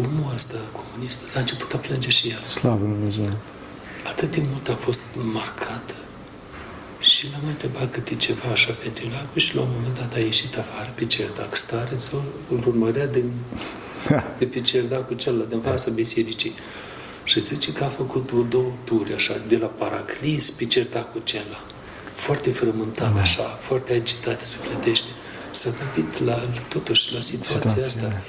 omul ăsta comunist a început a plânge și el. Slavă Lui Dumnezeu! Atât de mult a fost marcată și l-am mai întrebat câte ceva așa pe Dilacul și la un moment dat a ieșit afară pe cerdac starețul, îl urmărea de, de pe cerdacul celălalt, din fața bisericii. Și zice că a făcut o două turi așa, de la Paraclis pe cerdacul celălalt. Foarte frământat așa, foarte agitat sufletește. S-a gândit la, totuși la situația, situația asta.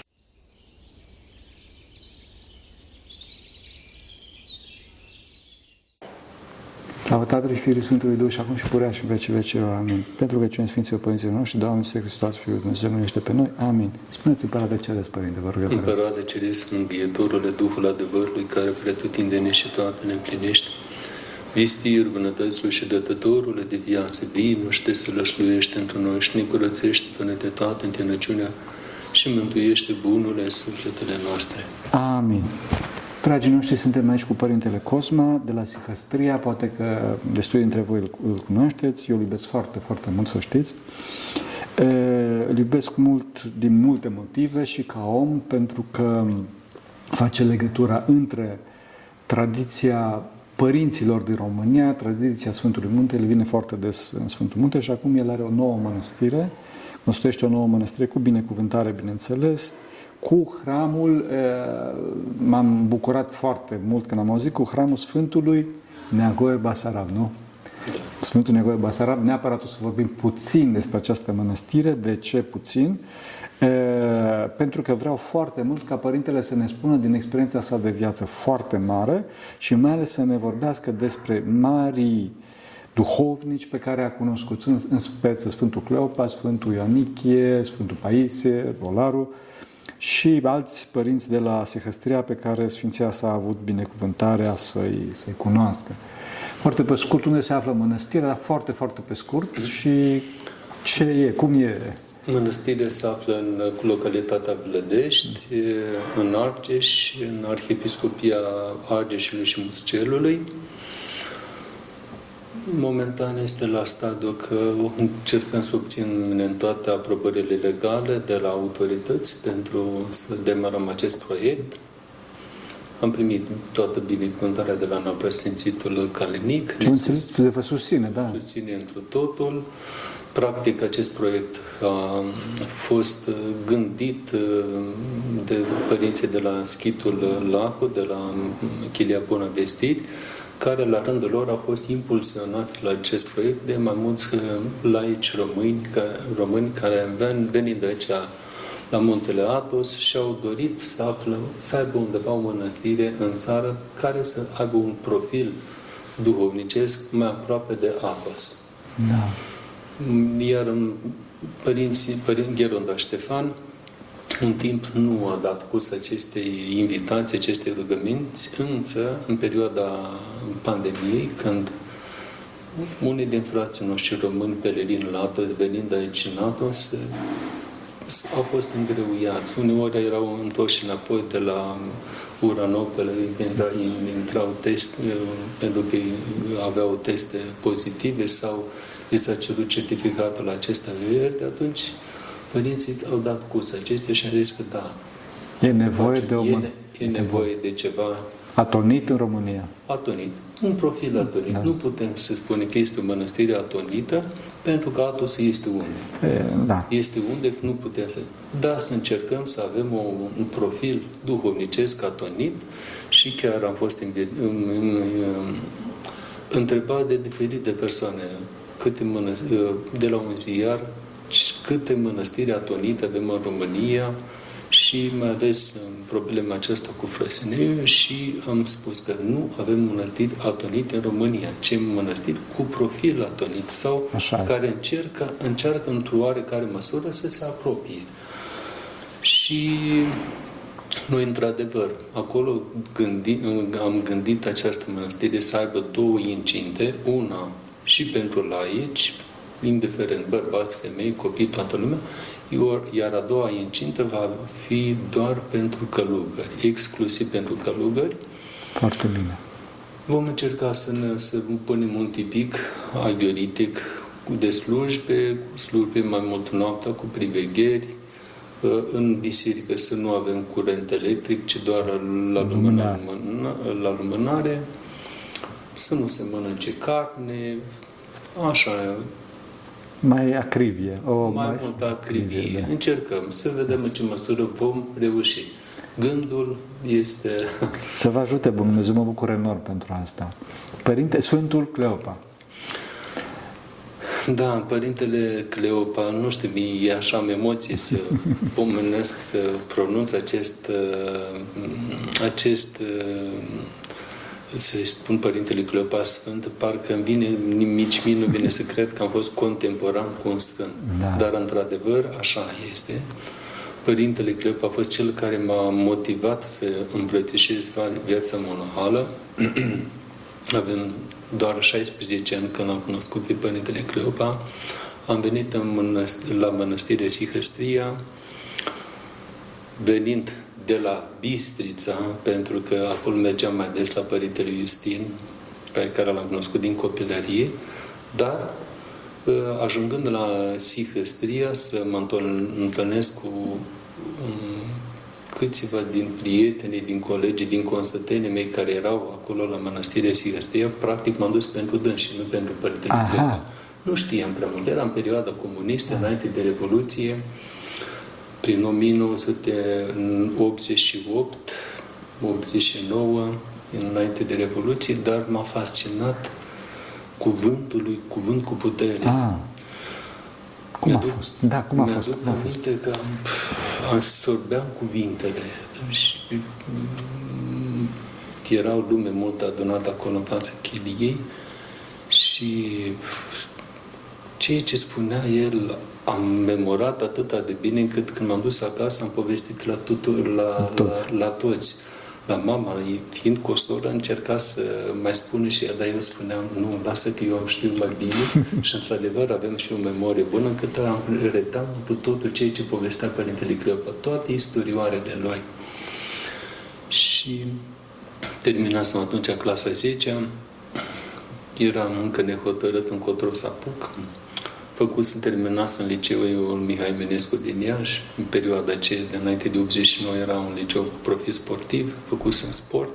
Slavă Tatălui și Fiului Sfântului Duh și acum și purea și în vecii vecilor. Amin. Pentru că cine Sfinților Părinților noștri, Doamne, Iisuse Hristos, Fiul Dumnezeu, numește pe noi. Amin. Spuneți Împărate Ceresc, Părinte, vă rugăm. Împărate Ceresc, Învietorule, Duhul adevărului, care pretutindene și toate ne împlinește. Vistir, bunătățul și dătătorule de viață, vino și te sălășluiește într noi și ne curățește până de toată întinăciunea și mântuiește bunurile sufletele noastre. Amin. Dragii noștri, suntem aici cu Părintele Cosma de la Sihăstria, poate că destui dintre voi îl, îl cunoașteți, eu îl iubesc foarte, foarte mult, să știți. Îl iubesc mult din multe motive și ca om, pentru că face legătura între tradiția părinților din România, tradiția Sfântului Munte, el vine foarte des în Sfântul Munte și acum el are o nouă mănăstire, construiește o nouă mănăstire cu binecuvântare, bineînțeles, cu hramul, m-am bucurat foarte mult când am auzit, cu hramul Sfântului Neagoe Basarab, nu? Sfântul Neagoe Basarab, neapărat o să vorbim puțin despre această mănăstire. De ce puțin? E, pentru că vreau foarte mult ca Părintele să ne spună din experiența sa de viață foarte mare și mai ales să ne vorbească despre marii duhovnici pe care a cunoscut în, în speță Sfântul Cleopa, Sfântul Ionichie, Sfântul Paisie, Volaru, și alți părinți de la Sihăstria pe care Sfinția s-a avut binecuvântarea să-i, să cunoască. Foarte pe scurt, unde se află mănăstirea, dar foarte, foarte pe scurt și ce e, cum e? Mănăstirea se află în localitatea Vlădești, în Argeș, în Arhiepiscopia Argeșului și Muscelului. Momentan este la stadiu că încercăm să obținem toate aprobările legale de la autorități pentru să demarăm acest proiect. Am primit toată binecuvântarea de la preasfințitul Calinic. Ce vă susține, da. Susține întru totul. Practic, acest proiect a fost gândit de părinții de la Schitul Lacu, de la Chilia Bona Vestiri, care la rândul lor au fost impulsionați la acest proiect de mai mulți uh, laici români care, români care venind de aici la Muntele Atos și au dorit să, află, să aibă undeva o mănăstire în țară care să aibă un profil duhovnicesc mai aproape de Atos. Da. Iar părinții, părinții Gheronda Ștefan un timp nu a dat curs acestei invitații, acestei rugăminți, însă în perioada pandemiei, când unii din frații noștri români pelerini la Atos, venind aici în Atos, au fost îngreuiați. Uneori erau întorși înapoi de la Uranopele, intrau test, pentru că aveau teste pozitive sau li s-a cerut certificatul acesta verde, atunci părinții au dat curs acestea și au zis că da. E nevoie de o... E, e nevoie de ceva Atonit în România. Atonit. Un profil atonit. Da. Nu putem să spunem că este o mănăstire atonită, pentru că Atos este unde. E, da. Este unde nu putem să... Da, să încercăm să avem o, un profil duhovnicesc atonit și chiar am fost în, în, în, în, întrebat de diferite persoane câte mănăstiri, de la un ziar câte mănăstiri atonite avem în România și mai ales în problema aceasta cu frăsenie și am spus că nu avem mănăstiri atonite în România, ci mănăstiri cu profil atonit sau Așa care încercă, încearcă într-o oarecare măsură să se apropie. Și noi, într-adevăr, acolo gândi, am gândit această mănăstire să aibă două incinte, una și pentru laici, indiferent bărbați, femei, copii, toată lumea, iar a doua incintă va fi doar pentru călugări, exclusiv pentru călugări. Foarte bine. Vom încerca să, ne, să punem un tipic agioritic de slujbe, cu slujbe mai mult noaptea, cu privegheri, uh, în biserică să nu avem curent electric, ci doar la lumânare, la lumânare, să nu se mănânce carne, așa, mai acrivie. O, mai, mai multă acrivie. acrivie da. Încercăm să vedem în ce măsură vom reuși. Gândul este... Să vă ajute, Bun Dumnezeu, mă bucur enorm pentru asta. Părinte Sfântul Cleopa. Da, Părintele Cleopa, nu știu, e așa am emoție să pomenesc, să pronunț acest, uh, acest uh, să-i spun Părintele Cleopa Sfânt, parcă îmi vine, nici mie nu vine să cred că am fost contemporan cu un Sfânt. Da. Dar, într-adevăr, așa este. Părintele Cleopa a fost cel care m-a motivat să îmbrățișez viața monahală. Avem doar 16 ani când am cunoscut pe Părintele Cleopa. Am venit în mănăst- la mănăstirea Sihăstria, venind de la Bistrița, pentru că acolo mergeam mai des la Părintele Justin, pe care l-am cunoscut din copilărie, dar ă, ajungând la Sihăstria să mă întâlnesc cu um, câțiva din prietenii, din colegii, din constătenii mei care erau acolo la Mănăstirea Sihăstria, practic m-am dus pentru dâns și nu pentru Părintele Aha. Nu știam prea mult. Era în perioada comunistă, înainte de Revoluție, prin 1988, 89, înainte de Revoluție, dar m-a fascinat cuvântul lui, cuvânt cu putere. Ah. Cum a fost? Da, cum a fost? Cum a fost? că am, am sorbeam cuvintele și mm, erau lume mult adunată acolo în fața chiliei și ceea ce spunea el am memorat atât de bine încât când m-am dus acasă am povestit la, tutur, la, toți. la, la toți. La mama, fiind cu o soră, încerca să mai spună și ea, dar eu spuneam, nu, lasă că eu am știu mai bine și într-adevăr avem și o memorie bună încât am retam cu totul ceea ce povestea Părintele Cleopa, toate istorioarele lui. Și terminasem atunci clasa 10 eram încă nehotărât încotro să apuc făcut să terminasem în liceul Mihai Menescu din Iași. În perioada aceea, de înainte de 89, era un liceu profil sportiv, făcusem sport.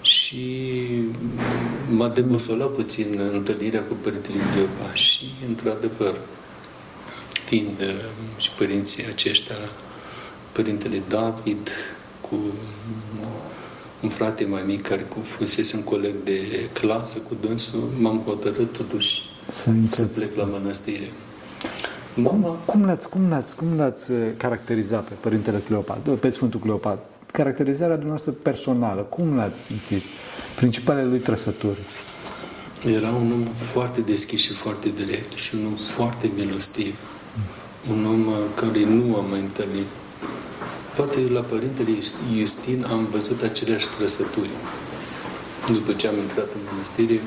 Și m-a debosolat puțin întâlnirea cu Părintele Cleopa și, într-adevăr, fiind uh, și părinții aceștia, Părintele David, cu un frate mai mic care cu fusese un coleg de clasă cu dânsul, m-am hotărât totuși să, să plec la mănăstire. Cum, cum, l-ați, cum, l-ați, cum l-ați uh, caracterizat pe Părintele Cleopat, pe Sfântul Cleopat? Caracterizarea dumneavoastră personală, cum l-ați simțit? Principalele lui trăsături? Era un om foarte deschis și foarte direct și un om foarte milostiv. Un om uh, care nu am mai întâlnit. Poate la Părintele Justin am văzut aceleași trăsături. După ce am intrat în mănăstire,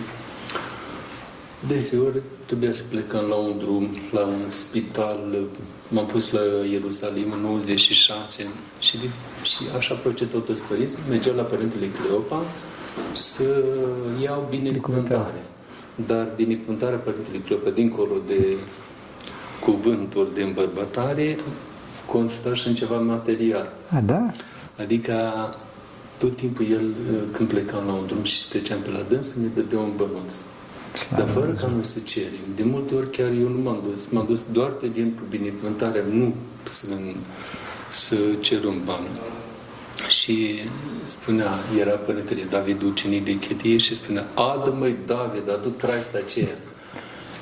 Deseori trebuia să plecăm la un drum, la un spital. M-am fost la Ierusalim în 96 și, și așa procedau toți părinții. Mergeau la Părintele Cleopa să iau binecuvântare. Dar binecuvântarea Părintele Cleopa, dincolo de cuvântul de îmbărbătare, constă și în ceva material. A, da? Adică tot timpul el, când plecam la un drum și treceam pe la dâns, ne dădea un bănuț. Dar fără ca noi să cerem. De multe ori chiar eu nu m-am dus. M-am dus doar pe din binecuvântare, nu să, să cer un ban. Și spunea, era părintele David ucenic de Chetie și spunea, adă măi David, adu traista aceea.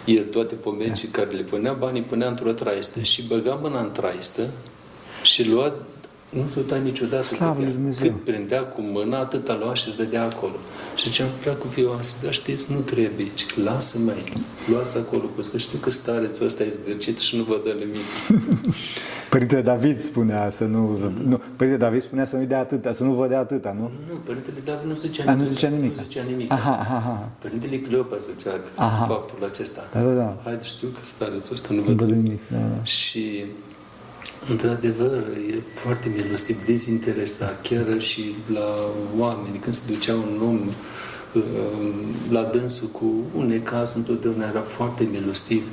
El toate pomencii care le punea, banii punea într-o traistă și băga mâna în traistă și lua nu se uita niciodată Slavă cât, Dumnezeu. cât prindea cu mâna, atâta lua și îți dădea acolo. Și ziceam, prea cu fioasă, dar știți, nu trebuie, ci lasă mai, luați acolo, că știu că starețul ăsta e zgârcit și nu vă dă nimic. Părintele David spunea să nu, nu Părintele David spunea să nu dea atâta, să nu vă dea atâta, nu? Nu, Părintele David nu zicea nimic. A, nu zicea nimic. Nu zicea nimic. Aha, aha, aha. Părintele Cleopa zicea aha. faptul acesta. Da, da, da. Haide, știu că starețul ăsta nu vă dă nimic. Da, da. Și Într-adevăr, e foarte milostiv, dezinteresat, chiar și la oameni, când se ducea un om uh, la dânsul cu un necaz, întotdeauna era foarte milostiv.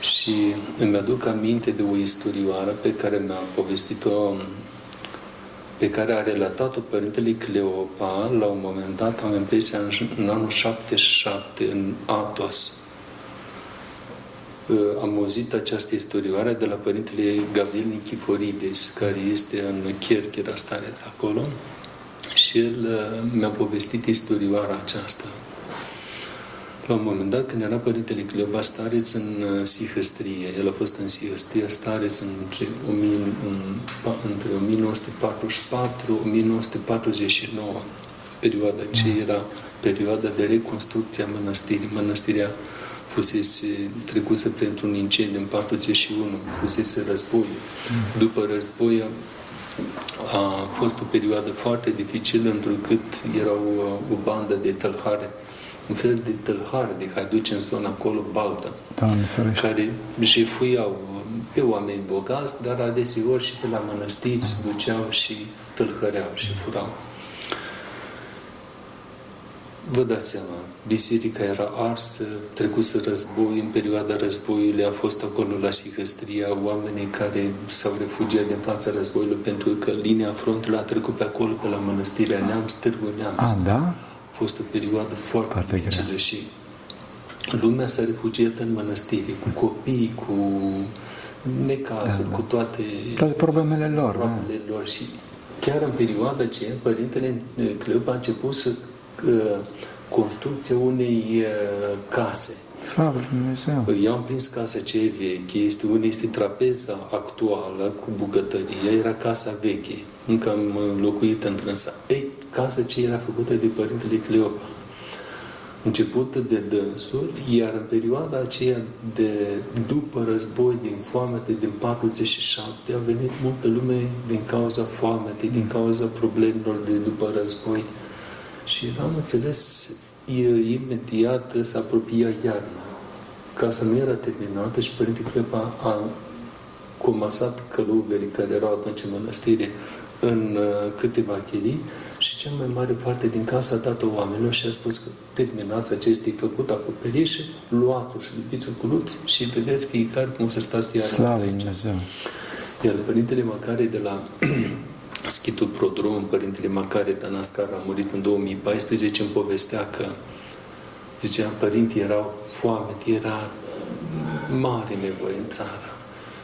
Și îmi aduc aminte de o istorioară pe care mi-a povestit-o pe care a relatat-o Părintele Cleopa la un moment dat, am impresia, în anul 77, în Atos. Am auzit această istorioare de la Părintele Gabriel Nichiforides, care este în Cherchera stareț acolo, și el uh, mi-a povestit istorioara aceasta. La un moment dat, când era Părintele Cleopa Stareț în uh, Sihăstrie, el a fost în Sihăstrie Stareț între, între 1944-1949, perioada ce mm. era perioada de reconstrucție a mănăstirii. Mănăstirea fusese trecuse printr-un incendiu în 41, fusese război. Mm. După război a fost o perioadă foarte dificilă, întrucât erau uh, o bandă de tălhare un fel de tălhare, de haiduci în zona acolo, baltă, Doamne, care jefuiau pe oameni bogați, dar adeseori și pe la mănăstiri se duceau și tâlhăreau și furau. Vă dați seama, biserica era arsă, trecuse război, în perioada războiului a fost acolo la Sihăstria oamenii care s-au refugiat din fața războiului pentru că linia frontului a trecut pe acolo, pe la Mănăstirea Neamț, Târgu Neamț. A, da? fost o perioadă foarte, foarte dificilă și lumea s-a refugiat în mănăstiri, cu copii, cu necazuri, da, da. cu toate, toate problemele lor. Da. Problemele da. lor și chiar în perioada aceea, Părintele Cleopa a început să uh, construcția unei uh, case. Slavă Dumnezeu! Eu am prins casa aceea veche, este, unde este trapeza actuală cu bucătărie, era casa veche, încă am locuit întrânsa. Ei, casa ce era făcută de Părintele Cleopa. Începută de dânsul, iar în perioada aceea de după război, din foamete, din 47, a venit multă lume din cauza foametei, din cauza problemelor de după război. Și am înțeles imediat să apropia iarna. Casa nu era terminată și Părintele Cleopa a comasat călugării care erau atunci în mănăstire în uh, câteva chilii și cea mai mare parte din casă a dat-o oamenilor și a spus că terminați acestei făcut acoperișe, luați-o și lipiți-o cu luți și vedeți fiecare cum să stați iar Slavă Dumnezeu! Iar Părintele Macare de la Schitul Prodrom, Părintele Macare Tanascar a murit în 2014, îmi povestea că zicea, părinții erau foame, era mare nevoie în țară.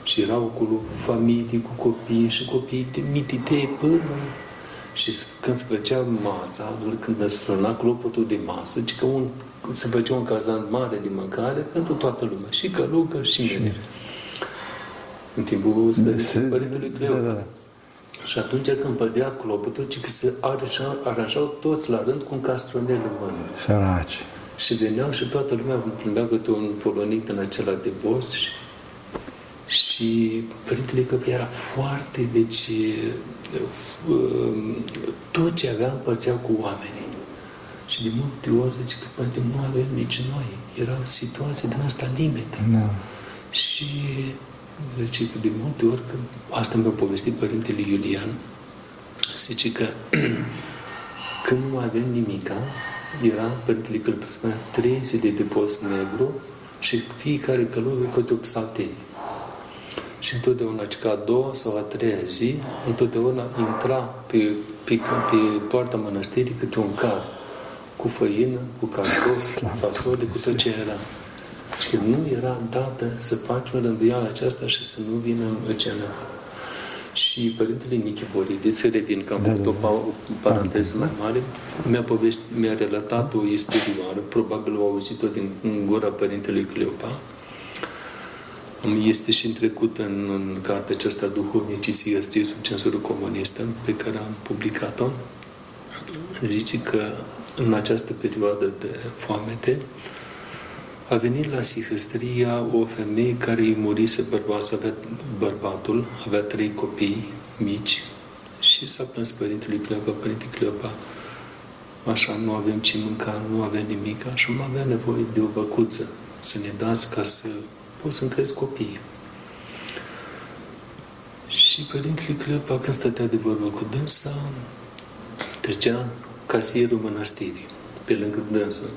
Și erau acolo familii cu copii și copii mititei până și când se făcea masa, când se suna clopotul de masă, ci că un, se făcea un cazan mare de mâncare pentru toată lumea, și călugă și mine. În timpul stării Părintelui Cleopa. Da, da, da. Și atunci când pădea clopotul, ci că se aranjau, aranjau toți la rând cu un castronel în mână. Săraci. Și veneau și toată lumea primea câte un polonit în acela de bos și, și Părintele Cleopa era foarte, deci Ehm, tot ce avea împărțeau cu oamenii. Și de multe ori zice că părinte, nu avem nici noi. Era o situație din asta limită. Da. Și zice că de multe ori, că asta mi-a povestit Părintele Iulian, zice că când nu avem nimica, era Părintele Călpă, spunea, trei zile de post negru și fiecare călugăr câte o psaltenie. Și întotdeauna, ca a doua sau a treia zi, întotdeauna intra pe, pe, pe poarta mănăstirii câte un car cu făină, cu cartofi, cu fasole, cu tot ce era. Și nu era dată să facem rânduiala aceasta și să nu vină în genera. Și Părintele Nichiforides, să revin, că am da, da, da. o paranteză mai mare, mi-a, povesti, mi-a relatat o istorioară, probabil o auzit-o din gura Părintelui Cleopa, este și întrecut în, în cartea aceasta Duhovnicistia sub cenzură comunistă pe care am publicat-o. Zice că în această perioadă de foamete a venit la Sihăstria o femeie care îi murise bărbatul, avea, bărbatul, avea trei copii mici și s-a plâns Părintele Cleopa, Părinte Cleopa, așa, nu avem ce mânca, nu avem nimic, așa, am avea nevoie de o văcuță să ne dați ca să poți să-mi crezi copiii. Și Părintele Cleopa, când stătea de vorbă cu dânsa, trecea casierul mănăstirii, pe lângă dânsul.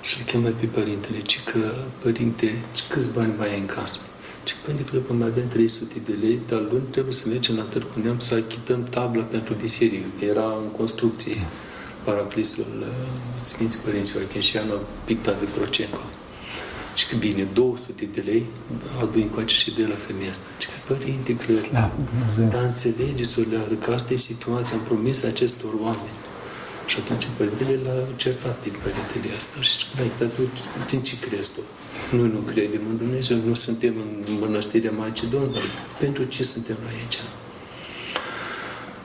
Și îl chemă pe părintele, ci că, părinte, câți bani mai ai în casă? Și părinte că mai avem 300 de lei, dar luni trebuie să mergem la Târgu Neam să achităm tabla pentru biserică, că era în construcție paraclisul uh, Sfinții Părinții Oacheșianu, pictat de Procenco. Și că bine, 200 de lei adu încoace și de la femeia asta. Și că, părinte, cred, dar înțelegeți, o leară, că asta e situația, am promis acestor oameni. Și atunci părintele l-a certat pe părintele asta și zice, băi, dar tu în ce crezi tu? Noi nu credem în Dumnezeu, nu suntem în mănăstirea Maicii Domnului. Pentru ce suntem noi aici?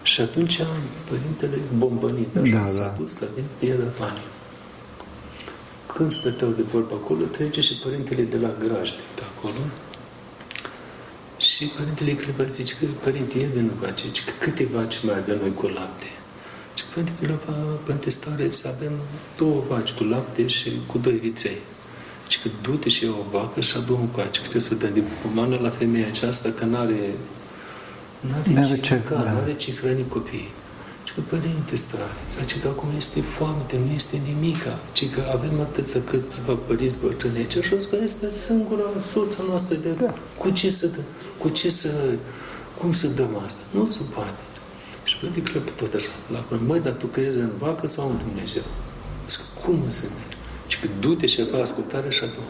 Și atunci părintele bombănit, așa, da, s-a da. dus, a venit, i-a dat banii. Când stăteau de vorbă acolo, trece și părintele de la Grajde pe acolo. Și părintele Clipa zice că, părinte, e din vace, că câte vaci mai avem noi cu lapte? Și părintele Clipa, părinte stare, să avem două vaci cu lapte și cu doi viței. Și că du-te și ia o vacă și adu un coace. Că trebuie să dăm de pomană la femeia aceasta, că n-are, n-are, ce, ce, da. n-are ce hrăni copiii. Și că, părinte, stareți, ci că acum este foamete, nu este nimica, ci că avem atâția câțiva părinți bătrâni aici și că este singura surța noastră de da. cu ce să dă, cu ce să, cum să dăm asta. Nu se poate. Și părinte că tot așa, la măi, dar tu crezi în vacă sau în Dumnezeu? Zic, cum să mergi? Și că du-te și fă ascultare și atunci.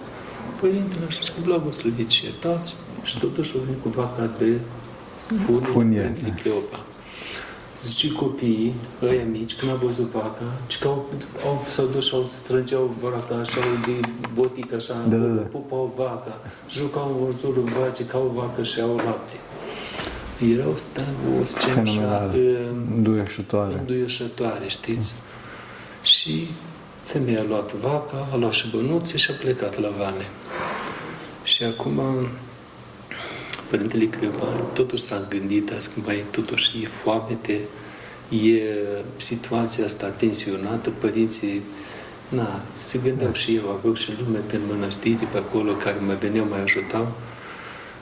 Părintele așa, că blagoslăvit și etați și totuși o venit cu vaca de funie, funie. de Cleopa. Zice copiii, ăia mici, când au văzut vaca, ci că au, au, s-au dus și au strângeau vaca așa, de botică așa, da, da, da. pupau vaca, jucau în jurul vacii ca o vacă și au lapte. Era o, o scenă așa, înduioșătoare. înduioșătoare, știți? Și femeia a luat vaca, a luat și bănuțe și a plecat la vane. Și acum Părintele Crăva totuși s-a gândit, a zis, mai totuși e foamete, e situația asta tensionată, părinții na, se gândeau da. și eu, aveau și lume pe mănăstiri pe acolo care mai veneau, mai ajutau.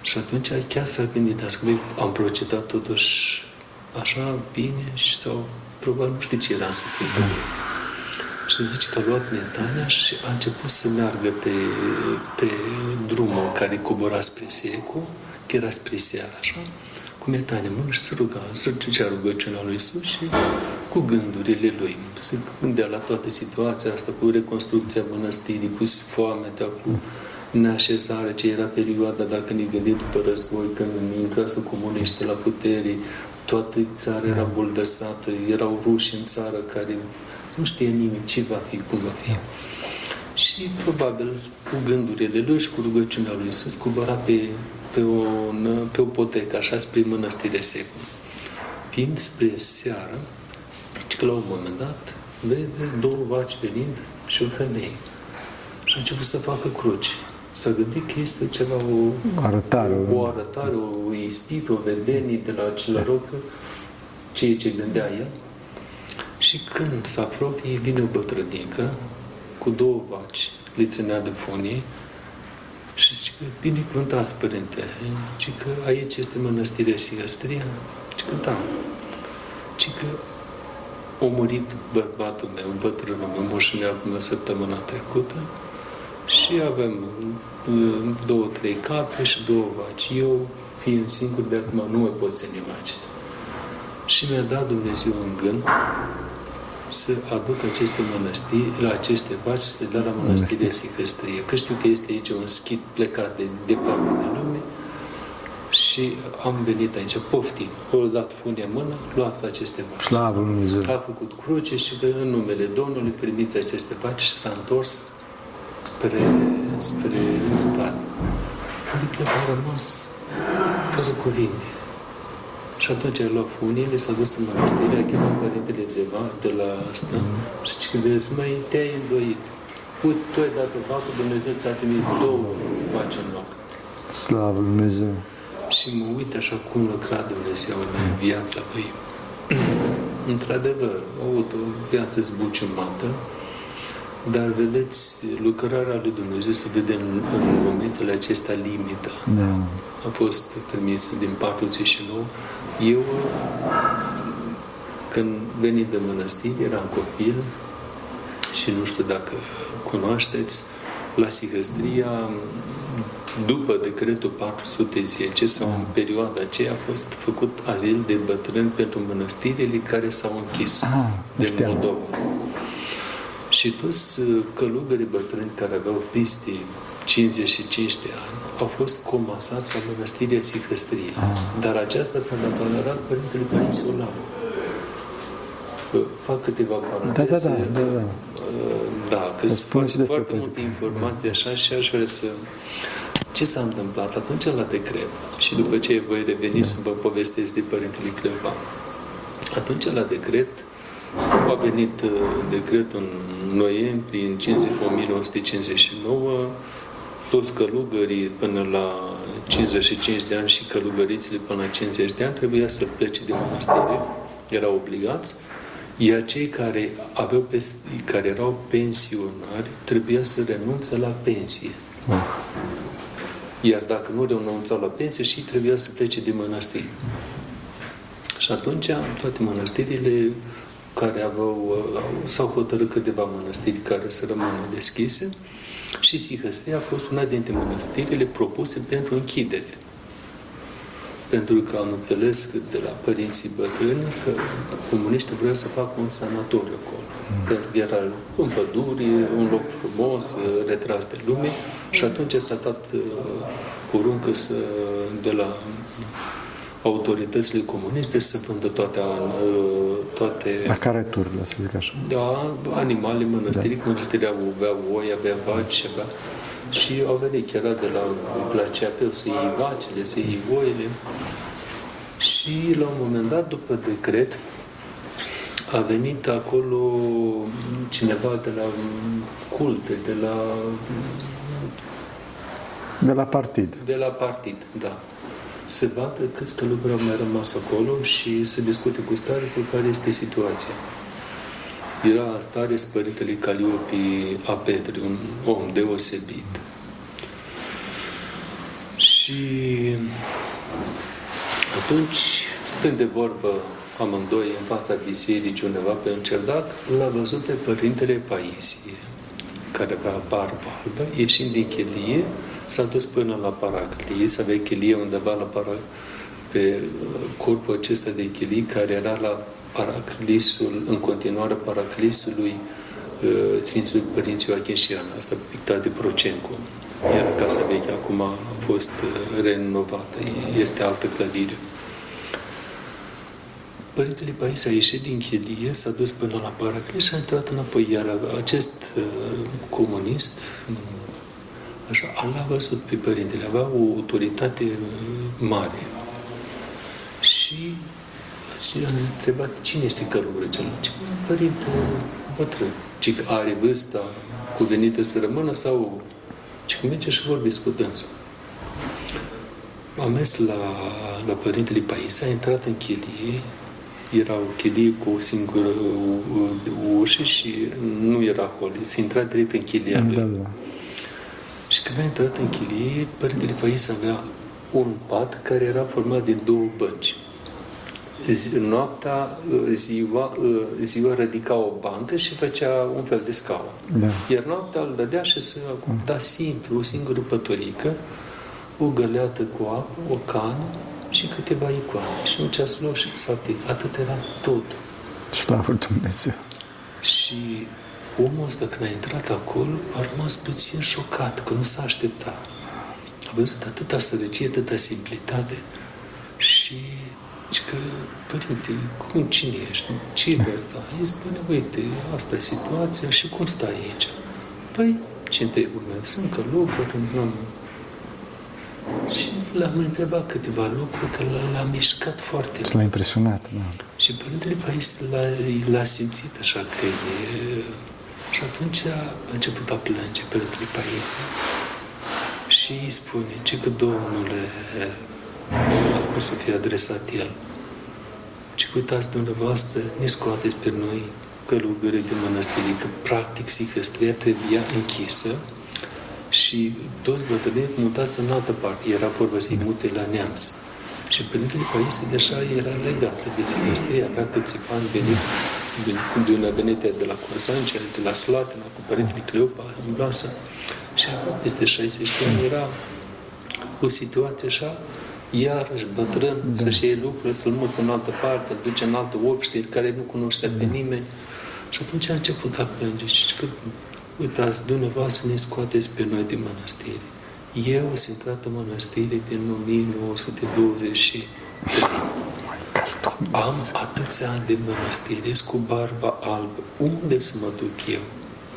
Și atunci chiar s-a gândit, a zis, am procedat totuși așa bine și sau probabil nu știu ce era în sufletul da. Și zice că a luat metania și a început să meargă pe, pe drumul care cobora spre Secu că era spre seara, așa, cu metane în mână și se ruga, să ducea rugăciunea lui Iisus și cu gândurile lui. Se gândea la toată situația asta, cu reconstrucția mănăstirii, cu foamea, cu neașezare, ce era perioada, dacă ne gândim după război, când intrase comuniști la putere, toată țara era bulversată, erau ruși în țară care nu știe nimic ce va fi, cum va fi. Și probabil cu gândurile lui și cu rugăciunea lui Iisus cobora pe pe o, pe o potecă, așa, spre mănăstirea secundă. Fiind spre seară, că la un moment dat vede două vaci venind și o femeie. Și a început să facă cruci. S-a gândit că este ceva, o arătare, o, arătare, o ispit, o vedenie de la acel rocă, ceea ce gândea el. Și când se apropie, vine o bătrânică cu două vaci, le ținea de funie și zice că binecuvântați, Părinte, ci că aici este mănăstirea Sigastria. Și că da. Și că a murit bărbatul meu, bătrânul meu, moșinea meu săptămâna trecută și avem uh, două, trei capre și două vaci. Eu, fiind singur, de acum nu mai pot să ne imagine. Și mi-a dat Dumnezeu un gând să aduc aceste mănăstiri, la aceste vaci, să le dea la mănăstirea Sihăstrie. Că știu că este aici un schit plecat de departe de lume și am venit aici, poftim. O dat funia în mână, luați aceste vaci. Slavă Lui Dumnezeu! A făcut cruce și că în numele Domnului primiți aceste vaci și s-a întors spre, spre în spate. Adică a rămas fără cuvinte. Și atunci a luat funiile, s-a dus în mănăstire, a chemat părintele de, de la asta mm. și zice, vezi, mai te-ai îndoit. Uite, tu ai dat o vacă, Dumnezeu ți-a trimis două vaci în loc. Slavă Dumnezeu! Și mă uit așa cum lucra Dumnezeu în viața lui. Într-adevăr, a avut o viață zbuciumată, dar vedeți, lucrarea lui Dumnezeu se vede în, în momentele acestea limită. Da. A fost trimis din 49 eu, când venit de mănăstire, eram copil, și nu știu dacă cunoașteți, la Sihăstria, după decretul 410 sau în perioada aceea a fost făcut azil de bătrâni pentru mănăstirile care s-au închis Ah, de știam. Moldova. Și toți uh, călugării bătrâni care aveau peste 55 de ani au fost comasați la mănăstirea Sihăstrie. Ah. Dar aceasta s-a datorat Părintele Paisie Olaru. Uh, Fac câteva Da, paranteze. da, da, da, da. Da, că Să sunt spuneți foarte, despre foarte Părinte. multe informații așa și aș vrea să... Ce s-a întâmplat atunci la decret? Și după ce voi reveni să vă povestesc de Părintele Cleopan. Atunci la decret a venit uh, decretul în noiembrie, în 50, 1959, toți călugării până la 55 de ani și călugărițile până la 50 de ani trebuia să plece din mănăstire, erau obligați, iar cei care, aveau, pes- care erau pensionari trebuia să renunțe la pensie. Oh. Iar dacă nu renunțau la pensie, și trebuia să plece din mănăstiri. Și atunci toate mănăstirile care aveau, au- s-au hotărât câteva mănăstiri care să rămână deschise și Sihăstria a fost una dintre mănăstirile propuse pentru închidere. Pentru că am înțeles că de la părinții bătrâni că comuniștii vreau să facă un sanatoriu acolo. Pentru că era în pădure, un loc frumos, retras de lume și atunci s-a dat uh, poruncă să, de la autoritățile comuniste să vândă toate, uh, toate La care turile, să zic așa. da, animale mănăstirii, da. mănăstirii aveau oi, avea vaci, avea... Și au venit chiar de la glaciapel să iei vacile, să iei oile. Și la un moment dat, după decret, a venit acolo cineva de la culte, de la, De la partid. de la partid, da. Să vadă câți călugări au mai rămas acolo și să discute cu starețul care este situația. Era stareț părintele Caliopi Apetri, un om deosebit. Și atunci, stând de vorbă amândoi în fața bisericii undeva pe un cerdac, l-a văzut pe părintele Paisie, care avea barbă albă, ieșind din chelie, s-a dus până la paraclie, să avea chelie undeva la para, pe uh, corpul acesta de chelie, care era la paraclisul, în continuare paraclisului uh, Sfințului Părinți Ioachim și Ana, asta pictat de Procencu. Era casa veche, acum a fost uh, renovată, este altă clădire. Părintele Pais a ieșit din chilie, s-a dus până la paraclis și a intrat înapoi. Iar acest uh, comunist, uh, așa, l-a văzut pe părintele, avea o autoritate uh, mare. Și și am întrebat cine este călugărul celălalt. Ce părinte bătrân. Ce are vârsta cuvenită să rămână sau ce merge și vorbiți cu dânsul. Am mers la, la părintele Pais, a intrat în chilie, era o chilie cu o singură u- ușă și nu era acolo. Se intra direct în chilia lui. Da, da. Și când a intrat în chilie, părintele Pais avea un pat care era format din două bănci. Zi, noaptea, ziua, ziua ridica o bancă și făcea un fel de scaun. Da. Iar noaptea îl dădea și să da simplu, o singură păturică, o găleată cu apă, o cană și câteva icoane. Și un ceaslou și psaltic. Atât era totul. Slavă Dumnezeu. Și omul ăsta, când a intrat acolo, a rămas puțin șocat, că nu s-a așteptat. A văzut atâta sărăcie, atâta simplitate și zice că, părinte, cum, cine ești? Ce e verta? Îi spune, uite, asta e situația și cum stai aici? Păi, ce te urmează? Sunt călugări, n-am... Și l-am întrebat câteva lucruri, că l-a, l-a mișcat foarte mult. L-a impresionat, da. Și Părintele Pais l-a, l-a simțit așa că e... Și atunci a început a plânge Părintele Pais. Și îi spune, ce că Domnule, cum să fie adresat el. Ce că uitați dumneavoastră, ne scoateți pe noi călugării de mănăstire, că practic Sihăstria trebuia închisă și toți bătrânii mutați în altă parte. Era vorba să-i mute la neamț. Și Părintele Paisie deja era legat de Sihăstria, avea câțiva ani venit de una venit de la Cozan, cel de la Slatina, cu părintele Cleopa, în Blasă. Și peste 60 de ani era o situație așa, iarăși bătrân, da. să-și iei lucrurile, să-l mută în altă parte, duce în altă obștiri, care nu cunoștea da. pe nimeni. Și atunci a început a plânge și că, uitați, dumneavoastră ne scoateți pe noi din mănăstire. Eu sunt intrat în mănăstire din 1920 am atâția ani de mănăstire cu barba albă. Unde să mă duc eu?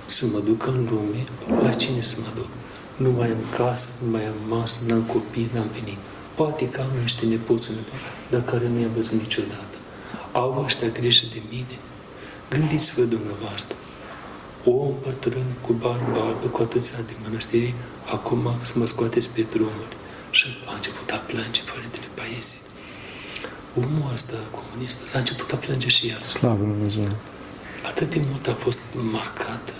Să mă duc în lume? La cine să mă duc? Nu mai am casă, nu mai am masă, n-am copii, n-am venit. Poate că am niște nepoți undeva, dar care nu i-am văzut niciodată. Au ăștia grijă de mine. Gândiți-vă dumneavoastră. Om bătrân cu barbă albă, cu atâția de mănăstire, acum să mă scoateți pe drumuri. Și a început a plânge Părintele Paisie. Omul ăsta, comunist, a început a plânge și el. Slavă Lui Dumnezeu. Atât de mult a fost marcată.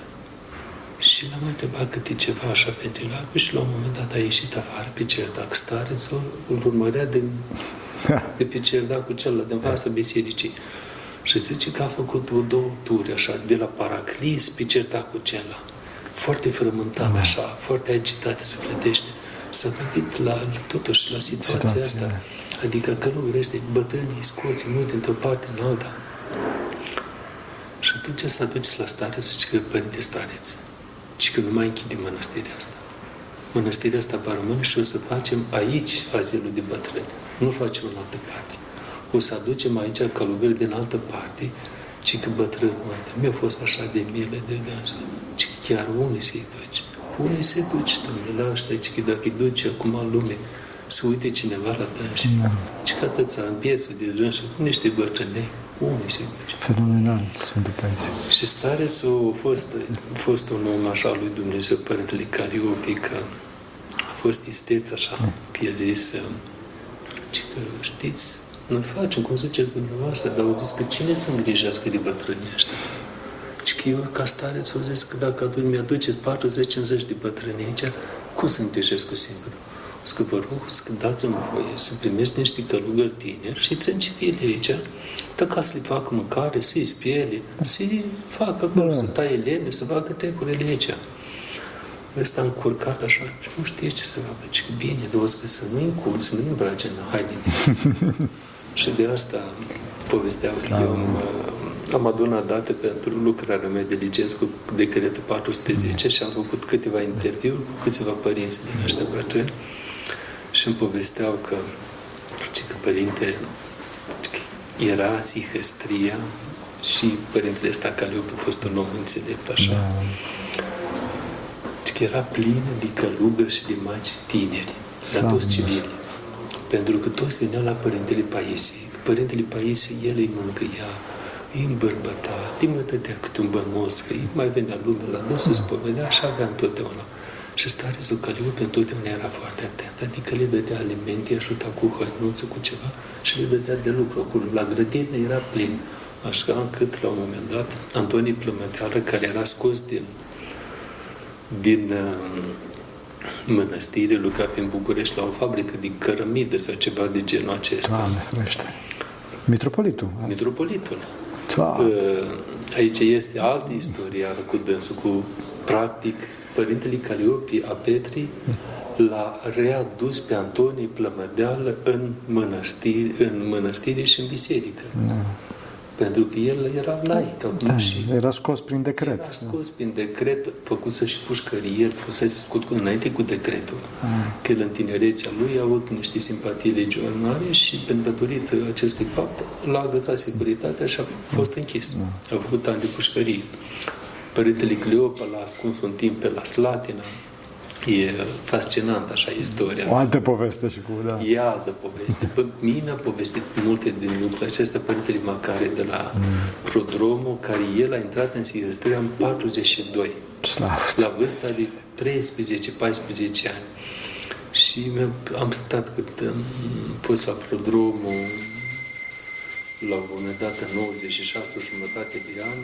Și l-am întrebat câte ceva așa pentru el și la un moment dat a ieșit afară pe cerdac. Starețul îl urmărea de, de pe cerdac cu celălalt, din fața bisericii. Și zice că a făcut o două turi așa, de la Paraclis pe cerdacul acela. Foarte frământat da. așa, foarte agitat sufletește. S-a gândit la, totuși la situația, situația asta. Da. Adică călugărește bătrânii scoți mulți dintr-o parte în alta. Și atunci s-a dus la stare să zice că părinte stareț, și că nu mai închidem mănăstirea asta. Mănăstirea asta va rămâne și o să facem aici azilul de bătrâni. Nu facem în altă parte. O să aducem aici călugări din altă parte, ci că bătrânul ăsta mi-a fost așa de milă de dânsă, ci chiar unii se-i duci. Unii se duci, domnule, la ăștia, ci că dacă îi duce acum în lume, să uite cineva la dânsi. Da. Ce că atâția în piesă de dânsi, niște bătrâni, unii se duce. Fenomenal, Sfântul Paisie. Și starețul a fost, a fost un om așa lui Dumnezeu, Părintele Cariopi, că a fost isteț așa, mm. că i-a zis, că știți, noi facem, cum ziceți dumneavoastră, dar au zis că cine să îngrijească de bătrânii ăștia? Și că eu, ca stareț, au zis că dacă mi-aduceți 40-50 de bătrâni aici, cum să îngrijesc cu singurul? Că vă rog să dați-mi voie să primesc niște călugări tineri și ți civile aici,tă ca să le facă mâncare, să-i spiele, să-i facă acolo, da. să taie lemne, să facă tecurile aici. Ăsta încurcat așa și nu știe ce să facă. Ce bine, două că să nu-i încurci, să nu-i îmbrace în haide. și de asta povestea că eu am, am adunat date pentru lucrarea mea de licență cu decretul 410 și am făcut câteva interviuri cu câțiva părinți din ăștia bătrâni și îmi povesteau că, că părinte era sihăstria și părintele ăsta Caliop a fost un om înțelept așa. Da. Că era plin de călugări și de maci tineri, dar toți civili. Pentru că toți veneau la părintele Paisie. Părintele Paisie, el îi mângâia, îi îmbărbăta, îi mă dădea câte un bănos, că îi mai venea lumea la dâns să spovedea și avea întotdeauna. Și stare Caliupe întotdeauna era foarte atent, adică le dădea alimente, ajuta cu hăinuță, cu ceva și le dădea de lucru acolo. La grădină era plin. Așa încât, la un moment dat, Antonie Plămăteală, care era scos din, din uh, mănăstire, lucra pe București la o fabrică de cărămidă sau ceva de genul acesta. Doamne, frește. Mitropolitul. Mitropolitul. Da. Uh, aici este altă istorie cu dânsul, cu practic Părintele Caliopi a Petrii l-a readus pe Antonie Plămădeală în mănăstiri, în mănăstire și în biserică. Da. Pentru că el era laic acum da, și... Era scos prin decret. Era scos da. prin decret, făcuse și pușcărie, el fusese scot înainte cu decretul. Da. Că el în tinerețea lui a avut niște simpatii legionare și pentru datorită acestui fapt l-a agățat securitatea și a fost închis. Da. A făcut ani de pușcărie. Părintele Cleopa l-a ascuns un timp pe la Slatina. E fascinant așa istoria. O altă poveste și cu, da. E altă poveste. Pe mine mi-a povestit multe din lucrurile acestea Părintele Macare de la mm. Prodromul, care el a intrat în Sihăstria în 42. Slavă. La vârsta de 13-14 ani. Și am stat cât am fost la Prodromul la un moment dat, în 96 jumătate de an,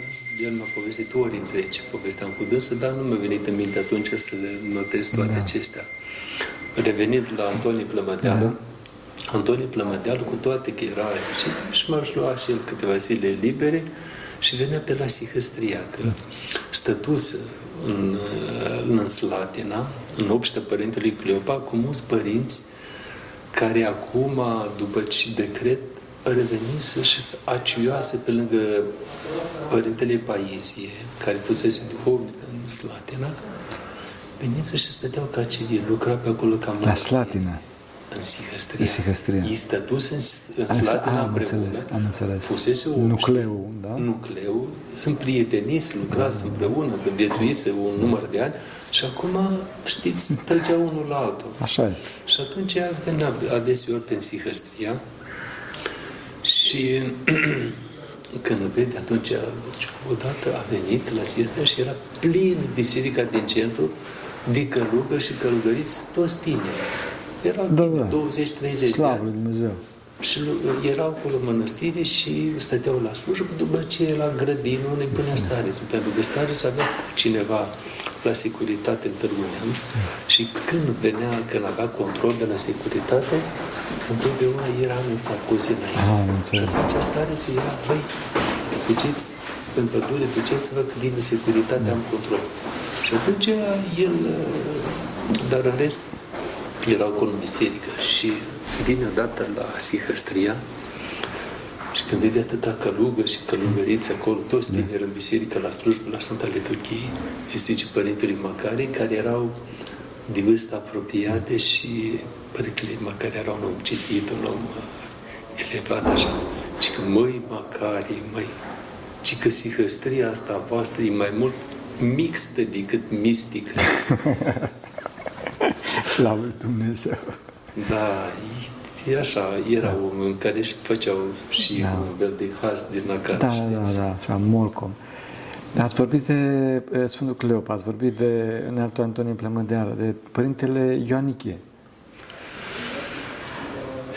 el m-a povestit ori întregi. Povesteam cu dânsă, dar nu mi-a venit în minte atunci să le notez toate da. acestea. Revenind la Antonie Plămădeală, da. Antonie Plămădeală, cu toate că era și și m-aș lua și el câteva zile libere, și venea pe la Sihăstria, că stătuse în, în Slatina, în obștea părintelui Cleopa, cu mulți părinți care acum, după ce decret, revenise și aciuioase pe lângă părintele Paisie, care fusese duhovnic în Slatina, veniți și stăteau ca civil, lucra pe acolo ca La Slatina. În Sihăstria. În Sihăstria. Ei stătuse în, în Slatina am împreună. înțeles, am înțeles. Fusese o Nucleu, da? Nucleu. Sunt prieteniți, lucrați împreună, că viețuise un număr de ani și acum, știți, trăgeau unul la altul. Așa este. Și atunci venea adeseori pe Sihăstria și când vede, atunci, odată a venit la Sihăstria și era plin biserica din centru de călugă și călugăriți toți tineri. Erau Da, da. 20-30 de ani. Slavă lui Dumnezeu. Și lu- erau acolo în mănăstire și stăteau la slujbă, după ce la grădină unde punea starețul. Pentru că starețul avea cineva la securitate în Târgu Neamț și când venea, când avea control de la securitate, întotdeauna era anunțat cu zi înainte. Ah, am Și înțeles. atunci starețul era, băi, fugiți în pădure, duceți-vă că vine securitatea, am control. Și atunci el, dar în rest, era acolo în biserică și vine odată la Sihăstria și când vede atâta călugă și călugăriți acolo, toți tineri în biserică, la slujbă, la Sfânta Liturghie, îi zice Părintele Macari, care erau de vârstă apropiate și Părintele Macari era un om citit, un om uh, elevat așa. Și că, măi, Macari, măi, ci că sihăstria asta a voastră e mai mult mixtă decât mistică. Slavă lui Dumnezeu. Da, e, e așa, era omul în care își făceau și Da. un fel de has din acasă, Da, da, știți? da, așa, Molcom. Ați vorbit de eh, Sfântul Cleop, ați vorbit de Înaltul Antonie Plămădeală, de Părintele Ioanichie.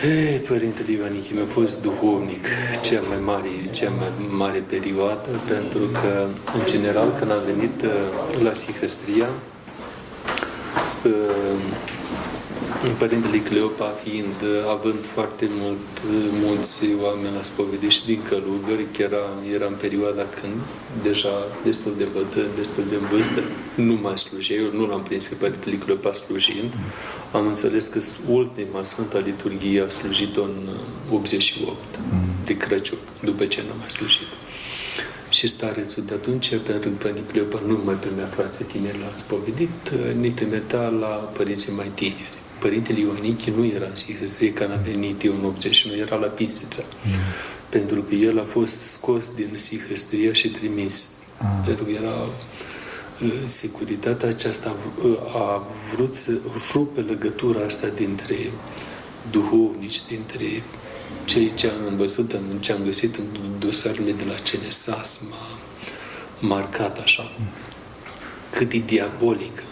Ei, Părintele Ioanichie mi-a fost duhovnic cea mai mare, cea mai mare perioadă, pentru că, în general, când am venit uh, la Sihăstria, uh, Părintele Cleopa fiind, uh, având foarte mult, uh, mulți oameni la spovedit și din călugări, chiar era, era în perioada când deja destul de bătrân, destul de în vârstă, nu mai slujea, eu nu l-am prins pe Părintele Cleopa slujind, am înțeles că ultima Sfânta Liturghie a slujit-o în uh, 88 de Crăciun, după ce n-a mai slujit. Și starețul de atunci, pentru că Părintele Cleopa nu mai primea frații tineri la spovedit, uh, ne trimitea la părinții mai tineri. Părintele Ioanichi nu era în Sihăstrie, când a venit eu în 89, era la Pistița. Pentru că el a fost scos din Sihăstrie și trimis. Pentru că era uh, securitatea aceasta uh, a vrut să rupe legătura asta dintre duhovnici, dintre cei ce am învățut, în, ce am găsit în dosarele de la CNSAS, m-a marcat așa, cât de diabolică.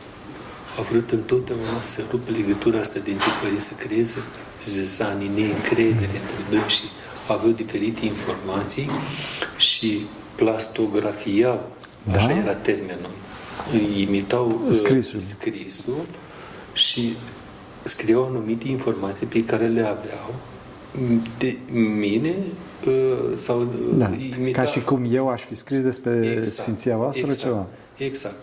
A vrut întotdeauna să rupă legătura asta dintre părinți, să creeze zezanii, neîncredere între doi și aveau diferite informații și plastografiau, Da? așa era termenul, îi imitau uh, Scrisul. scrisul și scriau anumite informații pe care le aveau de mine uh, sau uh, Da. imita... Ca și cum eu aș fi scris despre Sfinția voastră exact, ceva. Exact.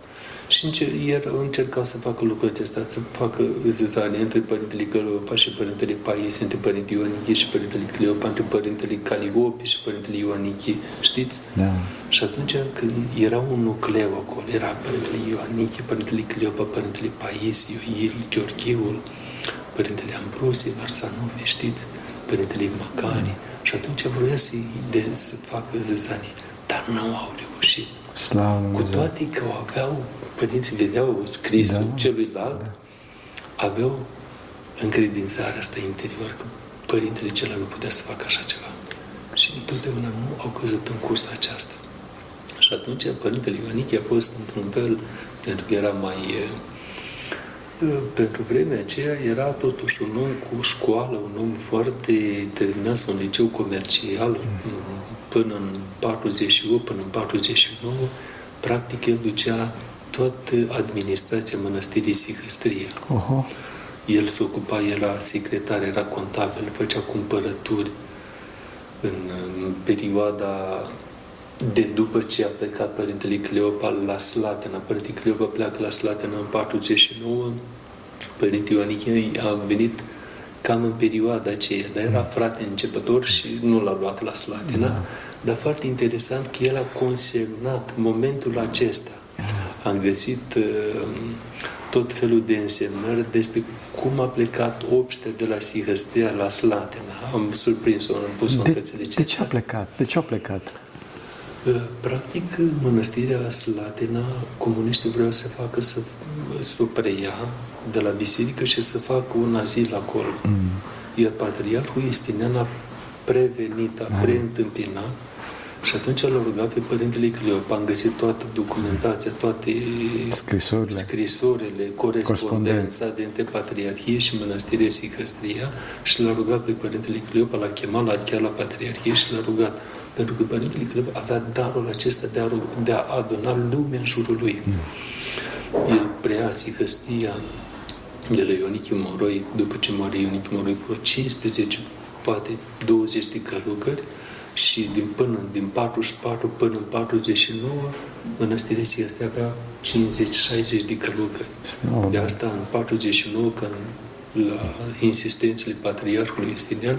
Și încer, iar încercau să facă lucrul acesta, să facă zizanie între Părintele Cleopa și Părintele Paisie, între Părintele Ioanichie și Părintele Cleopa, între Părintele Caliopi și Părintele Ioanichie, știți? Da. Și atunci când era un nucleu acolo, era Părintele Ioanichie, Părintele Cleopa, Părintele Paisie, Il, Gheorgheul, Părintele Ambrosie, Varsanovi, știți? Părintele Macari. Și atunci vroia să, de, să facă zăzanie, dar nu au reușit. Slavă lui Cu Dumnezeu. toate că aveau, părinții vedeau scrisul Da. celuilalt, aveau încredințarea asta interior că părintele celălalt nu putea să facă așa ceva. Și întotdeauna nu au căzut în cursa aceasta. Și atunci părintele Ioanichi a fost într-un fel, pentru că era mai... eh, Pentru vremea aceea era totuși un om cu școală, un om foarte terminat, un liceu comercial, până în 48, până în 49, practic el ducea toată administrația mănăstirii Sihăstria. Oho. El se ocupa, era secretar, era contabil, făcea cumpărături în, în perioada de după ce a plecat Părintele Cleopa la Slatena, Părintele Cleopa pleacă la Slatena în 49, Părintele Ioanichie a venit cam în perioada aceea, dar era frate începător și nu l-a luat la Slatina, da. dar foarte interesant că el a consemnat momentul acesta. Am găsit uh, tot felul de însemnări despre cum a plecat obște de la Sihăstea la Slatina. Am surprins-o, am pus-o de, în cățele De ce a plecat? De ce a plecat? Uh, practic, mănăstirea Slatina, comuniștii vreau să facă să, să o preia de la biserică și să facă un azil acolo. Mm. Iar Patriarhul Istinian a prevenit, a mm. preîntâmpinat și atunci l-a rugat pe Părintele Cleop. Am găsit toată documentația, toate scrisorile, scrisorile corespondența dintre Patriarhie și Mănăstirea Sicăstria și l-a rugat pe Părintele Cleop, l-a chemat la, chiar la Patriarhie și l-a rugat. Pentru că Părintele Cleop avea darul acesta de a, de a aduna lume în jurul lui. Mm. El preia Sicăstria de la Ionichi Moroi, după ce moare Ionichi Moroi, cu 15, poate 20 de călugări și din, până din 44 până în 49, mănăstirea este avea 50-60 de călugări. Oh. De asta, în 49, când la insistențele Patriarhului Justinian,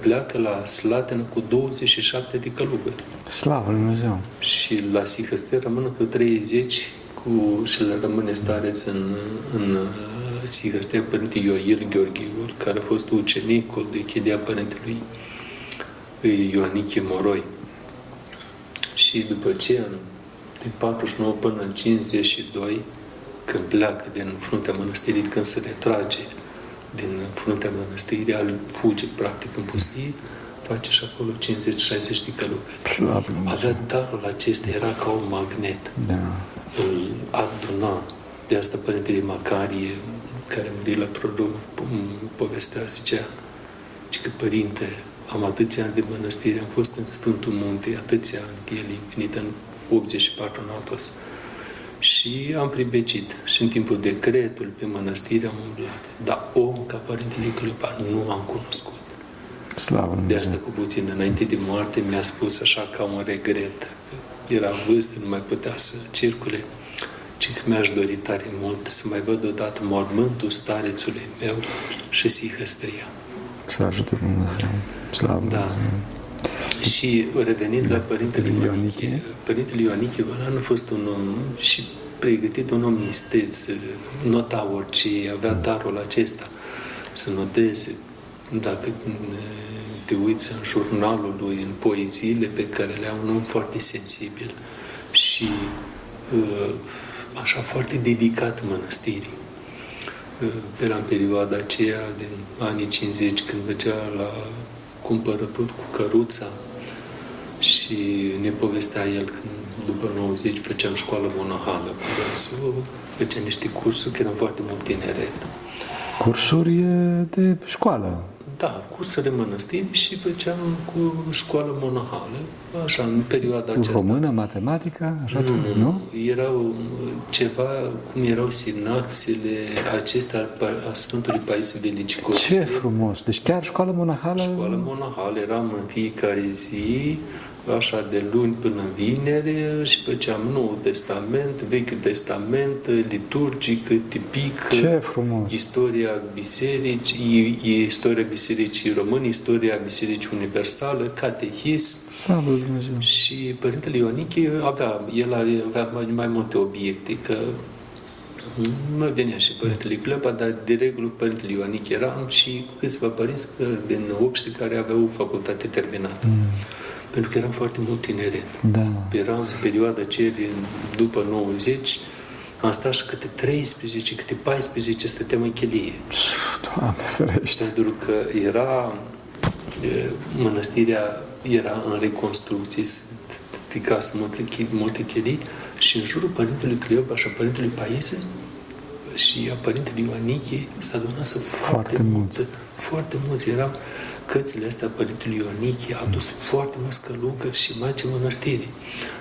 pleacă la Slatina cu 27 de călugări. Slavă Lui Dumnezeu! Și la Sihăstea rămână cu 30 cu, și le rămâne stareț în, în Sihăstea Părinte Ioir Gheorghiul, care a fost ucenicul de chidea Părintelui Ioaniche Moroi. Și după ce, din 49 până în 52, când pleacă din fruntea mănăstirii, când se retrage din fruntea mănăstirii, al fuge practic în pustie, face și acolo 50-60 de călugări. Avea darul acesta, era ca un magnet. Da. Îl aduna. De asta Părintele Macarie, care a murit la prodom, povestea, zicea, că Părinte, am atâția ani de mănăstire, am fost în Sfântul Munte, atâția ani, el venit în 84 în Atos. Și am pribecit. Și în timpul decretului pe mănăstire am umblat. Dar om ca Părintele Cleopa nu am cunoscut. Slavă De asta cu puțin înainte de moarte mi-a spus așa ca un regret. Era vârstă, nu mai putea să circule. ci că mi-aș dori tare mult să mai văd odată mormântul starețului meu și sihăstria. Să ajute Dumnezeu. Slavă da. Dumnezeu. Și revenind da. la Părintele Ioaniche, Părintele Ioaniche Vălan a fost un om și pregătit, un om isteț, nota orice, avea darul acesta să noteze. Dacă te uiți în jurnalul lui, în poeziile pe care le au, un om foarte sensibil și uh, așa foarte dedicat mănăstirii. Era în perioada aceea, din anii 50, când mergea la cumpărături cu căruța și ne povestea el când după 90 făceam școală monahală cu dânsul, făceam niște cursuri, că eram foarte mult tineret. Cursuri de școală? Da, cursuri de mănăstiri și făceam cu școală monahală, așa, în perioada cu aceasta. română, matematică, așa, nu, nu, nu? Erau ceva, cum erau sinaxele acestea a Sfântului Paisie de Licicostie. Ce frumos! Deci chiar școală monahală? Școală monahală, eram în fiecare zi, așa de luni până în vineri și făceam Noul Testament, Vechiul Testament, liturgic, tipic, Ce frumos! istoria bisericii, istoria bisericii române, istoria bisericii universale, catehism. Slavă Dumnezeu! Și Părintele Ioniche avea, el avea mai, mai multe obiecte, că nu venea și Părintele Cleopa, dar de regulă Părintele Ioniche era și câțiva părinți din obște care aveau facultate terminată. Mm pentru că eram foarte mult tineret. Da. Eram în perioada aceea din după 90, am stat și câte 13, câte 14 stăteam în chelie. Doamne ferește! Pentru că era mănăstirea era în reconstrucție, sticase multe, multe chelii și în jurul Părintelui Cleopa și a Părintelui Paise și a Părintelui Ioanichie s-a adunat foarte, foarte mulți. Foarte mulți. Erau cărțile astea Părintelui Ionichi a adus foarte mulți călugări și mai ce mănăstiri,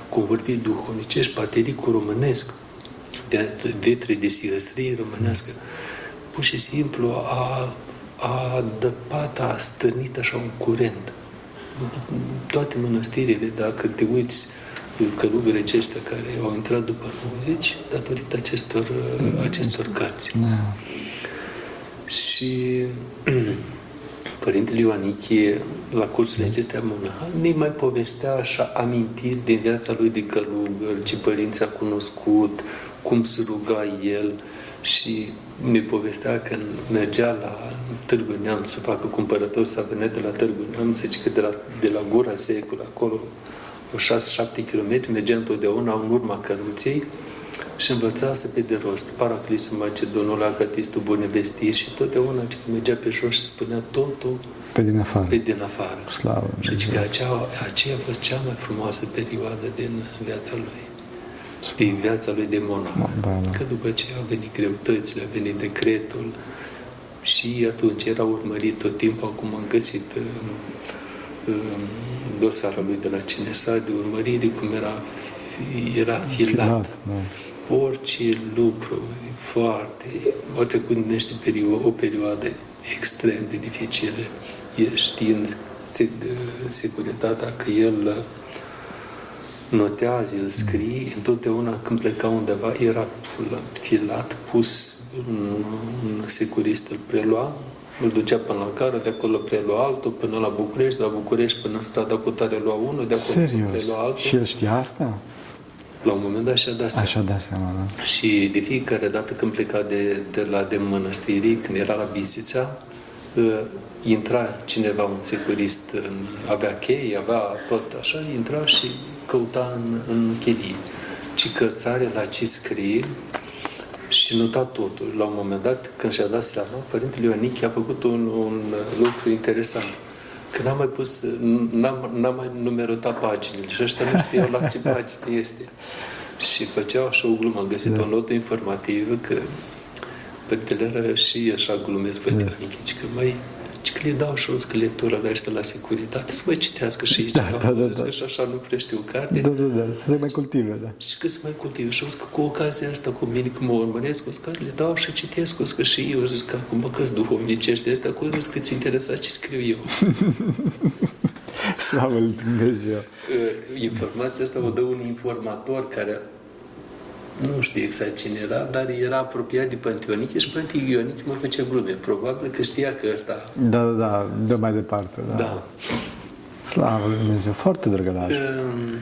cu vorbiri duhovnicești, patericul românesc, de vetre de sihăstrie românească. Pur și simplu a, a dăpat, a stârnit așa un curent toate mănăstirile, dacă te uiți călugării aceștia care au intrat după 90 datorită acestor, mm. acestor cărți. Da. Și Părintele Ioanichie, la cursurile acestea monahale, ne mai povestea așa amintiri din viața lui de călugăr, ce părinți a cunoscut, cum se ruga el și ne povestea că mergea la Târgu Neam să facă cumpărător, să venea de la Târgu Neam, să zice că de la, de la Gura Secul, acolo, o 6-7 km, mergea întotdeauna în urma căruței și învățase pe de rost Paraclisul Macedonul, Acatistul Bunevestie și totdeauna ce mergea pe jos și spunea totul pe din afară. Pe din afară. Slavă și că aceea, aceea a fost cea mai frumoasă perioadă din viața lui. Din viața lui de monah. Da, da. Că după ce au venit greutățile, a venit decretul și atunci era urmărit tot timpul, acum am găsit um, um, dosarul lui de la CNSA de urmărire, cum era, era filat. filat da orice lucru foarte, a trecut în niște perioade, o perioadă extrem de dificile, știind securitatea că el notează, el scrie, întotdeauna când pleca undeva era filat, pus un, un securist îl prelua, îl ducea până la cară, de acolo prelua altul, până la București, de la București până în strada cu tare lua unul, de acolo Serios? prelua altul. Și el știa asta? La un moment dat și-a dat seama. Așa dat seama, da. Și de fiecare dată când pleca de, de la de mănăstirii, când era la Bisița, uh, intra cineva, un securist, în, avea chei, avea tot așa, intra și căuta în, în chelie. Ci cărțare la ce scrie și nota totul. La un moment dat, când și-a dat seama, Părintele Ionichi a făcut un, un lucru interesant că n-am mai pus, n-am, n-am mai numerotat paginile și ăștia nu știau la ce pagină este. Și făceau așa o glumă, am găsit da. o notă informativă că Părintele era și așa glumesc pe da. că mai ci că le dau și o scăletură la ăștia la securitate, să mai citească și aici, da, da, da, da. și așa nu prea știu carte. Da, da, da, să se mai cultive, da. Și că să mai cultive. Și o că cu ocazia asta, cu mine, când mă urmăresc, o să le dau și citesc, o să că și eu, zic că acum că duhovnicești de astea, cu zic că ți interesa ce scriu eu. Slavă lui Dumnezeu! Informația asta o dă un informator care nu știu exact cine era, dar era apropiat de Panteoniche și Panteoniche mă făcea glume. Probabil că știa că ăsta... Da, da, da, de mai departe, da. da. Slavă Lui Dumnezeu, foarte drăgălaș. Ehm,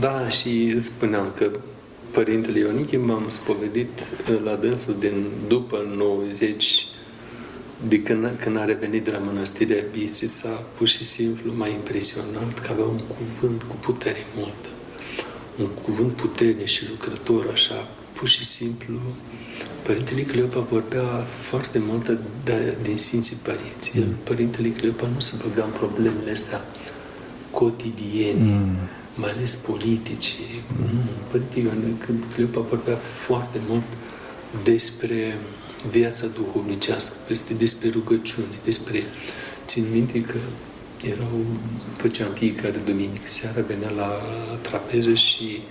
da, și spuneam că Părintele Ioniche m-am spovedit la dânsul din după 90 de când, când a revenit de la mănăstirea s-a pur și simplu m-a impresionat că avea un cuvânt cu putere multă un cuvânt puternic și lucrător, așa, pur și simplu, Părintele Cleopa vorbea foarte mult de, din Sfinții Părinți. El, mm. Părintele Cleopa nu se băga în problemele astea cotidiene, mm. mai ales politice. Mm. Părintele Cleopa vorbea foarte mult despre viața duhovnicească, despre rugăciune, despre... Țin minte că erau, făceam fiecare duminică seara, venea la trapeză și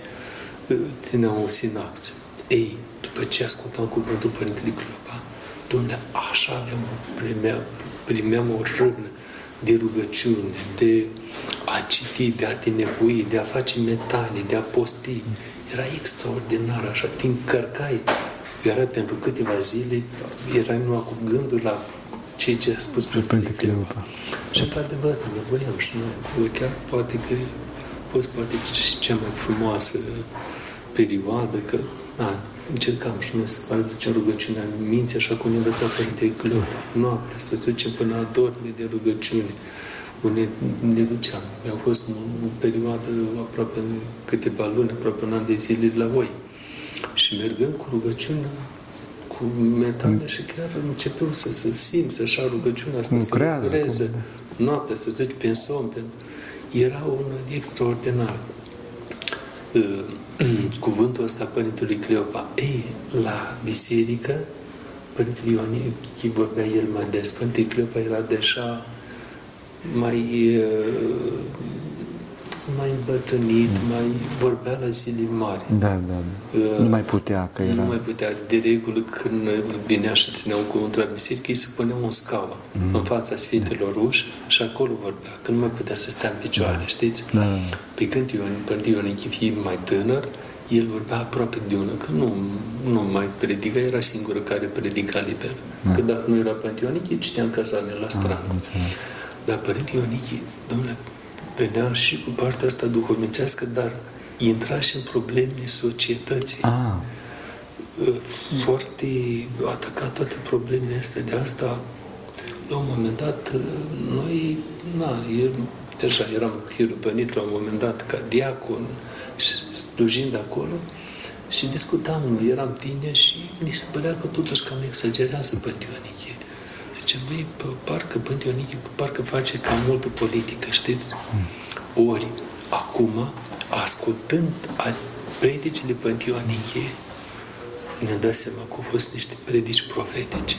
uh, țineam o sinax. Ei, după ce ascultam cuvântul Părintele Cleopa, Doamne, așa aveam, primeam, primeam o râvnă de rugăciune, de a citi, de a te nevoi, de a face metane, de a posti. Era extraordinar, așa, te încărcai. Era pentru câteva zile, erai numai cu gândul la ceea ce a spus Părintele Cleopa. Și într-adevăr, nevoiam și noi. Chiar poate că a fost poate și cea mai frumoasă perioadă, că na, încercam și noi să facem rugăciunea în minți, așa cum ne învăța Părintele Cleopa. Noaptea, să ducem până la dorme de rugăciune. Ne, ne duceam. A fost o perioadă aproape câteva luni, aproape un an de zile la voi. Și mergând cu rugăciunea, cu metale și chiar începeau să se simți așa rugăciunea asta, Lucrează, să lucreze cum... noaptea, să zici pe somn. Pe... Era un extraordinar. Uh, cuvântul ăsta Părintelui Cleopa. Ei, la biserică, Părintele Ionichi vorbea el mai des. Părintele Cleopa era deja mai uh, mai îmbătrânit, mm. mai vorbea la zile mari. Da, da. Uh, nu mai putea, că era... Nu mai putea. De regulă, când vinea și ținea un cuvânt la biserică, îi se punea un scaun mm. în fața Sfintelor Uși și acolo vorbea, că nu mai putea să stea în picioare, da. știți? Da. Pe când Ion, Părinte Ionichi, fiind mai tânăr, el vorbea aproape de unul, că nu, nu mai predica, era singurul care predica liber. Da. Că dacă nu era Părinte Ionichi, citea în casa mea la strană. Ah, Dar Părinte Ionichi, domnule, venea și cu partea asta duhovnicească, dar intra și în problemele societății. Ah. Foarte atacat toate problemele astea. De asta, la un moment dat, noi, na, el, deja eram hirupănit la un moment dat ca diacon, slujind acolo, și discutam, noi eram tine și mi se părea că totuși cam exagerează Pântioniche. Zice, băi, parcă Pântioniche, parcă face cam multă politică, știți? Mm. Ori, acum, ascultând predicile Pântioniche, ne-am dat seama că au fost niște predici profetice.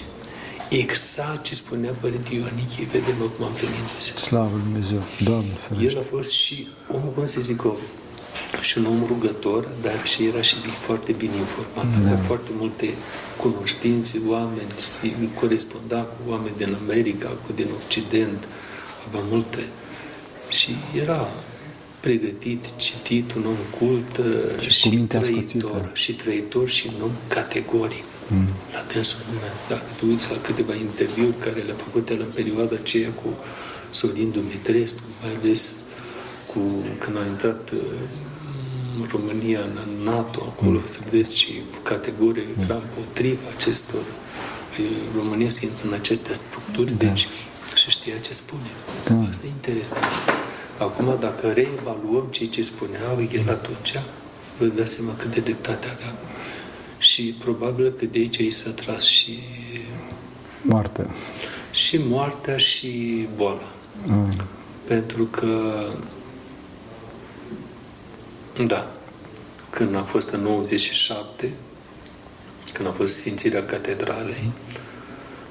Exact ce spunea Părinte Ioanichie, vedem acum împlinindu-se. Slavă Dumnezeu, Doamne ferește. El a fost și omul, cum să zic, și un om rugător, dar și era și foarte bine informat. Da. Avea foarte multe cunoștințe, oameni, coresponda cu oameni din America, cu din Occident, avea multe. Și era pregătit, citit, un om cult și, și trăitor, și trăitor și un om categoric. Mm. La dânsul nume. Dacă tu uiți la câteva interviuri care le-a făcut el în perioada aceea cu Sorin Dumitrescu, mai ales cu, când a intrat România în NATO, acolo, mm. să vedeți ce categorie mm. era împotriva acestor România să intră în aceste structuri, da. deci și știa ce spune. Da. Asta e interesant. Acum, dacă reevaluăm ceea ce spuneau el atunci, vă dați seama cât de dreptate avea. Și probabil că de aici i s-a tras și... Moartea. Și moartea și boala. Mm. Pentru că da. Când a fost în 97, când a fost sfințirea catedralei,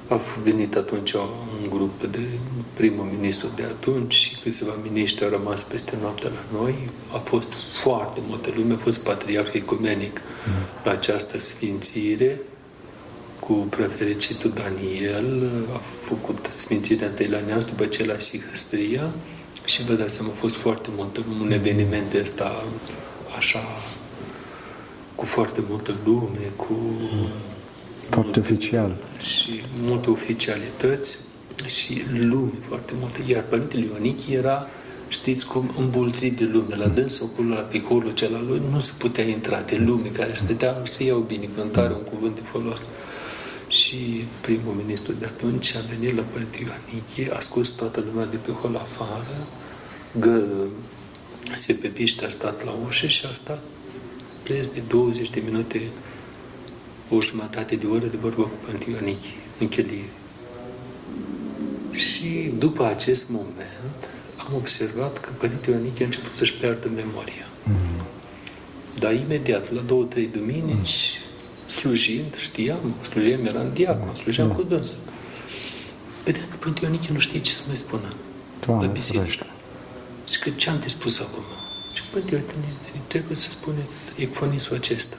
a venit atunci un grup de primul ministru de atunci și câțiva miniștri au rămas peste noapte la noi. A fost foarte multă lume, a fost patriarh ecumenic mm. la această sfințire cu prefericitul Daniel, a făcut sfințirea întâi la Neamț, după ce la Sihăstria și vă dați seama, a fost foarte mult un eveniment ăsta așa cu foarte multă lume, cu foarte oficial. Și multe oficialități și lume foarte multă. Iar Părintele Ionichi era, știți cum, îmbulțit de lume. La dânsul acolo, la picolul celălalt, lui, nu se putea intra de lume care stătea să iau binecuvântare, un cuvânt de folos. Și primul ministru de atunci a venit la Părintele Ionichi, a scos toată lumea de pe hol afară, gă, se pepiște a stat la ușă și a stat preț de 20 de minute, o jumătate de oră de vorbă cu Pântionichi în chelie. Și după acest moment am observat că Părinte Ionichi a început să-și piardă memoria. Mm. Dar imediat, la două, trei duminici, mm. Slujind, știam, slujeam, eram diacon, slujeam mm. cu dânsul. Vedeam că Părinte Ionichi nu știe ce să mai spună Doamne, la biserică. Și că ce am de spus acum? Și bă, uite, trebuie să spuneți ecfonisul acesta.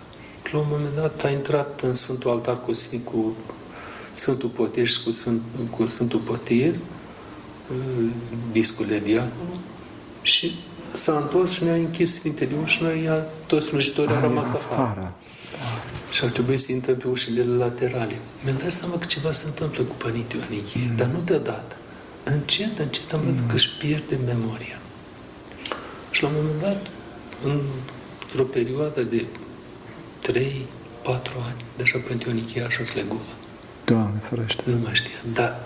La un moment dat a intrat în Sfântul Altar cu, cu Sfântul Potir și cu, Sfânt, cu Sfântul Potir, uh, discul de diaconul, și s-a întors și ne-a închis Sfintele Uși și noi, toți slujitorii au rămas afară. afară. Și ar trebui să intrăm pe ușile laterale. Mi-am dat seama că ceva se întâmplă cu Părinte Ioanichie, mm. dar nu deodată. Încet, încet am văzut mm. că își pierde memoria. Și la un moment dat, într-o perioadă de 3-4 ani, deja pentru Ionichia și sleguvă. Doamne, ferește. Nu mai știa. Dar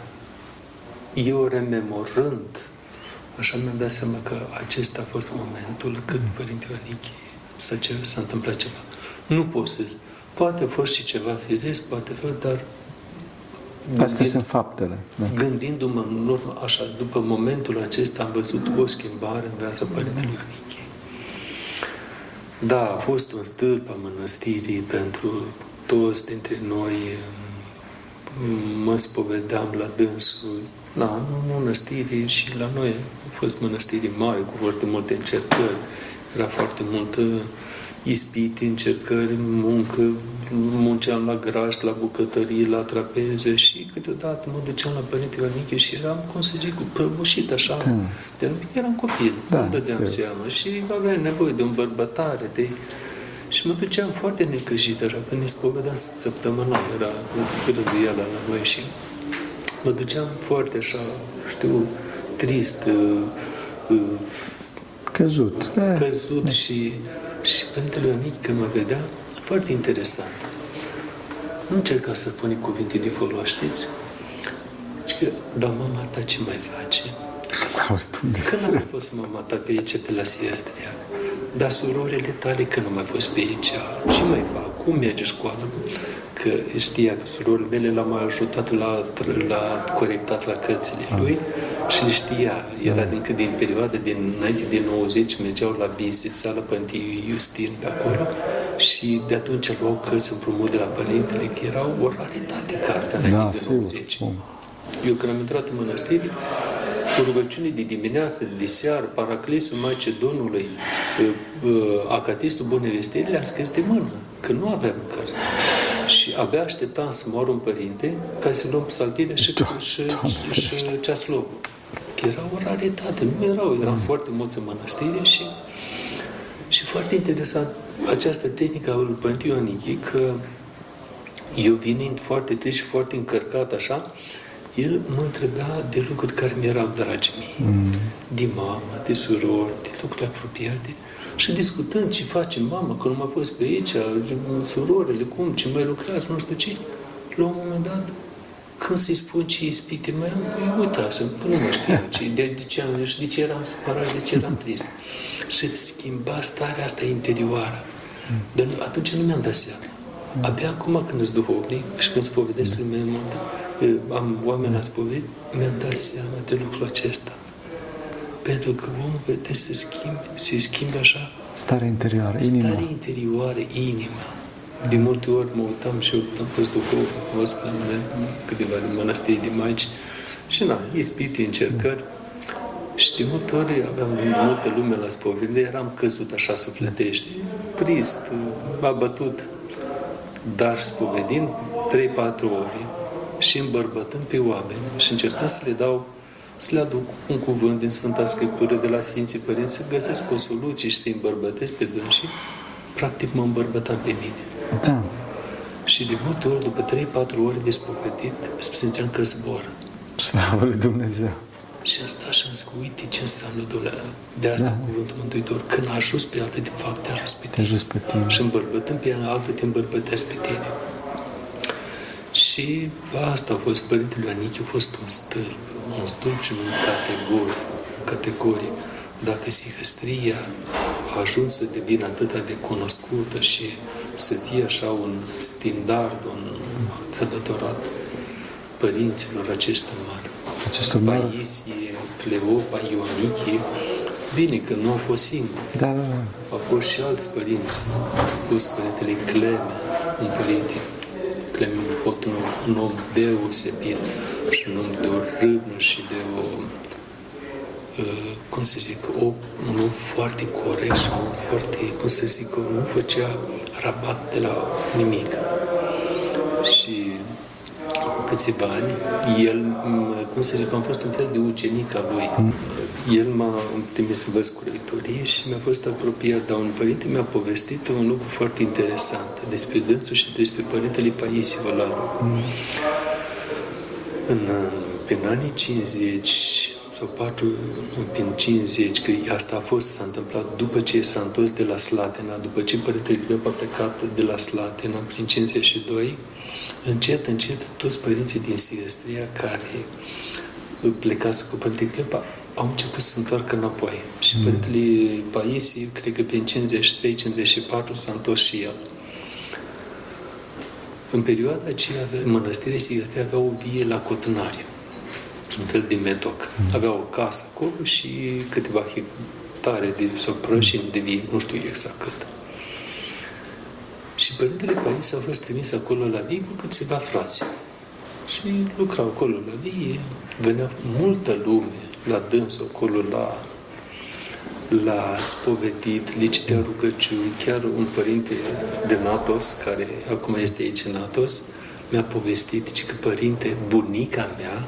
eu rememorând, așa mi-am dat seama că acesta a fost momentul când mm. Părinte Ionichie s-a, s-a întâmplat ceva. Nu pot să Poate a fost și ceva firesc, poate fi, dar Astea sunt faptele. Da. Gândindu-mă în urmă, așa, după momentul acesta am văzut o schimbare în viața Părintelui Ioniche. Da, a fost un stâlp a mănăstirii pentru toți dintre noi, mă spovedeam la dânsul, la mănăstiri și la noi au fost mănăstiri mari cu foarte multe încercări. Era foarte multă ispiti, încercări, muncă, munceam la graș, la bucătărie, la trapeze și câteodată mă duceam la Părinte Ioaniche și eram, cum să zic, prăbușit așa. Da. De eram copil, da, nu dădeam se... seama și aveam nevoie de o îmbărbătare, de... Și mă duceam foarte necăjit așa, când ne spovedeam săptămânal, era rânduiala la noi și mă duceam foarte așa, știu, trist, uh, uh, căzut. Căzut da. și, și Părintele Ioanic, când mă vedea, foarte interesant. Nu încerca să pune cuvinte de folos, știți? Deci că, dar mama ta ce mai face? Când a fost mama ta pe aici, pe la Siestria? Dar surorile tale că nu mai fost pe aici? Ce mai fac? Cum merge școala? Că știa că surorile mele l-am ajutat la, la corectat la cărțile lui și le știa. Era din, din perioada din înainte de 90, mergeau la Bistrița, la Părinte Justin pe acolo și de atunci luau cărți împrumut de la părintele, că era o raritate cartea înainte da, de 90. Sigur. Eu când am intrat în mănăstire, cu rugăciune de dimineață, de seară, Paraclesul Macedonului, Acatistul Bunevestirii, le-am scris de mână, că nu aveam cărți. Și abia așteptam să moară un părinte ca să luăm psaltire și, da, și, și, și ceaslovul. Că era o raritate, nu erau, eram mm. foarte mulți în mănăstire și, și foarte interesant această tehnică a lui Părinte Ionichi, că eu venind foarte trist și foarte încărcat așa, el mă întreba de lucruri care mi erau dragi mie. Mm. De mama, de surori, de lucruri apropiate. Și discutând ce face mama, că nu m-a fost pe aici, surorile, cum, ce mai lucrează, nu știu ce, la un moment dat, când să-i spun ce ispite mai am, păi, uite așa, nu mă știu ce, de, de, ce, de ce eram supărat, de ce eram trist. Și-ți schimba starea asta interioară. Dar atunci nu mi-am dat seama. Abia acum când ești duhovnic și când spovedesc lumea multă, am oameni la spovedit, mi-am dat seama de lucrul acesta. Pentru că omul vede să schimbe, se schimbă așa. Starea interioară, inima. Starea interioară, inima. De multe ori mă uitam și eu am fost duhov, am fost în câteva de mănăstiri de maici și na, ispite, încercări. Și de multe ori aveam multă lume la spovedie, eram căzut așa sufletești, trist, abătut, dar spovedind 3-4 ori și îmbărbătând pe oameni și încercând să le dau să le aduc un cuvânt din Sfânta Scriptură de la Sfinții Părinți, să găsesc o soluție și să-i îmbărbătesc pe dânsii, practic mă îmbărbătam pe mine. Da. Și de multe ori, după 3-4 ori de spovedit, simțeam că zbor. Slavă lui Dumnezeu! Și asta și am zis, uite ce înseamnă Dumnezeu. De asta da. cuvântul Mântuitor. Când a ajuns pe altă, de fapt, te ajuns pe tine. Te ajuns pe tine. Și îmbărbătând pe altă, te îmbărbătesc pe tine. Și asta a fost, Părintele Ioanichi a fost un stâlp, un stâlp și un categorie, categorie. Dacă sihăstria a ajuns să devină atât de cunoscută și să fie așa un standard, un fădătorat părinților acestor mari. Acestor mari. Paisie, Cleopa, Ionichie, bine că nu au fost singuri. Da, da, da. Au fost și alți părinți. A fost Părintele Clement, un părinte Clement Hot, un, un om deosebit și un om de o râvnă și de o uh, cum să zic, o, un om foarte corect și un om foarte, cum să zic, nu făcea rabat de la nimic. Și câțiva ani, el, cum să zic, am fost un fel de ucenic al lui. El m-a trimis să văd curătorie și mi-a fost apropiat, dar un părinte mi-a povestit un lucru foarte interesant despre dânsul și despre părintele Paisie Vălaru. Mm. În, prin anii 50 sau 4, prin 50, că asta a fost, s-a întâmplat după ce s-a întors de la Slatena, după ce Părintele Clep a plecat de la Slatena prin 52, încet, încet, toți părinții din Silestria care plecați cu Părintele Clepa au început să se întoarcă înapoi. Și mm. Părintele Paisie, cred că prin 53-54 s-a întors și el. În perioada aceea, mănăstirea Silestria avea o vie la Cotânari, un fel de metoc. Mm. Avea o casă acolo și câteva hectare de, sau prășini de vie, nu știu exact cât. Și Părintele Paisie a fost trimis acolo la vii cu câțiva frați. și lucrau acolo la vie, venea multă lume la dâns acolo la la spovedit, le citea rugăciuni, chiar un părinte de Natos, care acum este aici în Natos, mi-a povestit că părinte, bunica mea,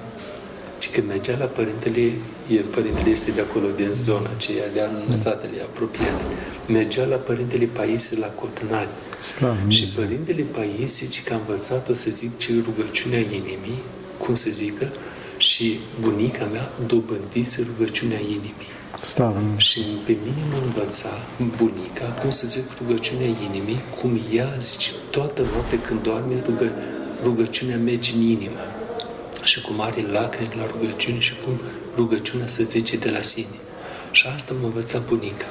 ci că mergea la părintele, el, părintele este de acolo, din zona aceea, de în statele apropiate, mergea la părintele Paisie la Cotnani. Și părintele Paisie, ci că a învățat-o să zic ce rugăciunea inimii, cum să zică, și bunica mea dobândise rugăciunea inimii. Slavă. Și pe mine mă învăța bunica cum să zic rugăciunea inimii, cum ea zice toată noaptea când doarme rugă, rugăciunea merge în inimă. Și cum are lacrimi la rugăciune și cum rugăciunea să zice de la sine. Și asta mă învăța bunica.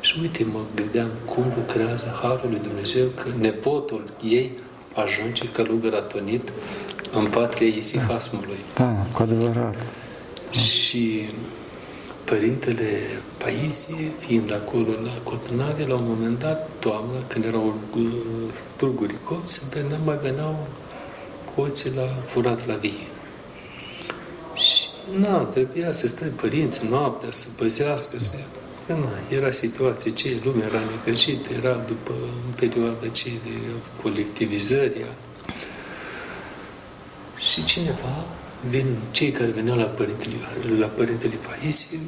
Și uite, mă gândeam cum lucrează Harul lui Dumnezeu că nepotul ei ajunge călugăr atonit în patria isihasmului. Da, cu adevărat. Și Părintele Paisie, fiind acolo la Cotnare, la un moment dat, toamnă, când erau uh, struguri copți, veneau, mai veneau hoții la furat la vie. Și na, trebuia să stai părinți noaptea, să păzească, să... Că, na, era situație ce, lumea era necăjită, era după în perioada ce de colectivizării. Și cineva vin cei care veneau la Părintele, la Părintele Paisie,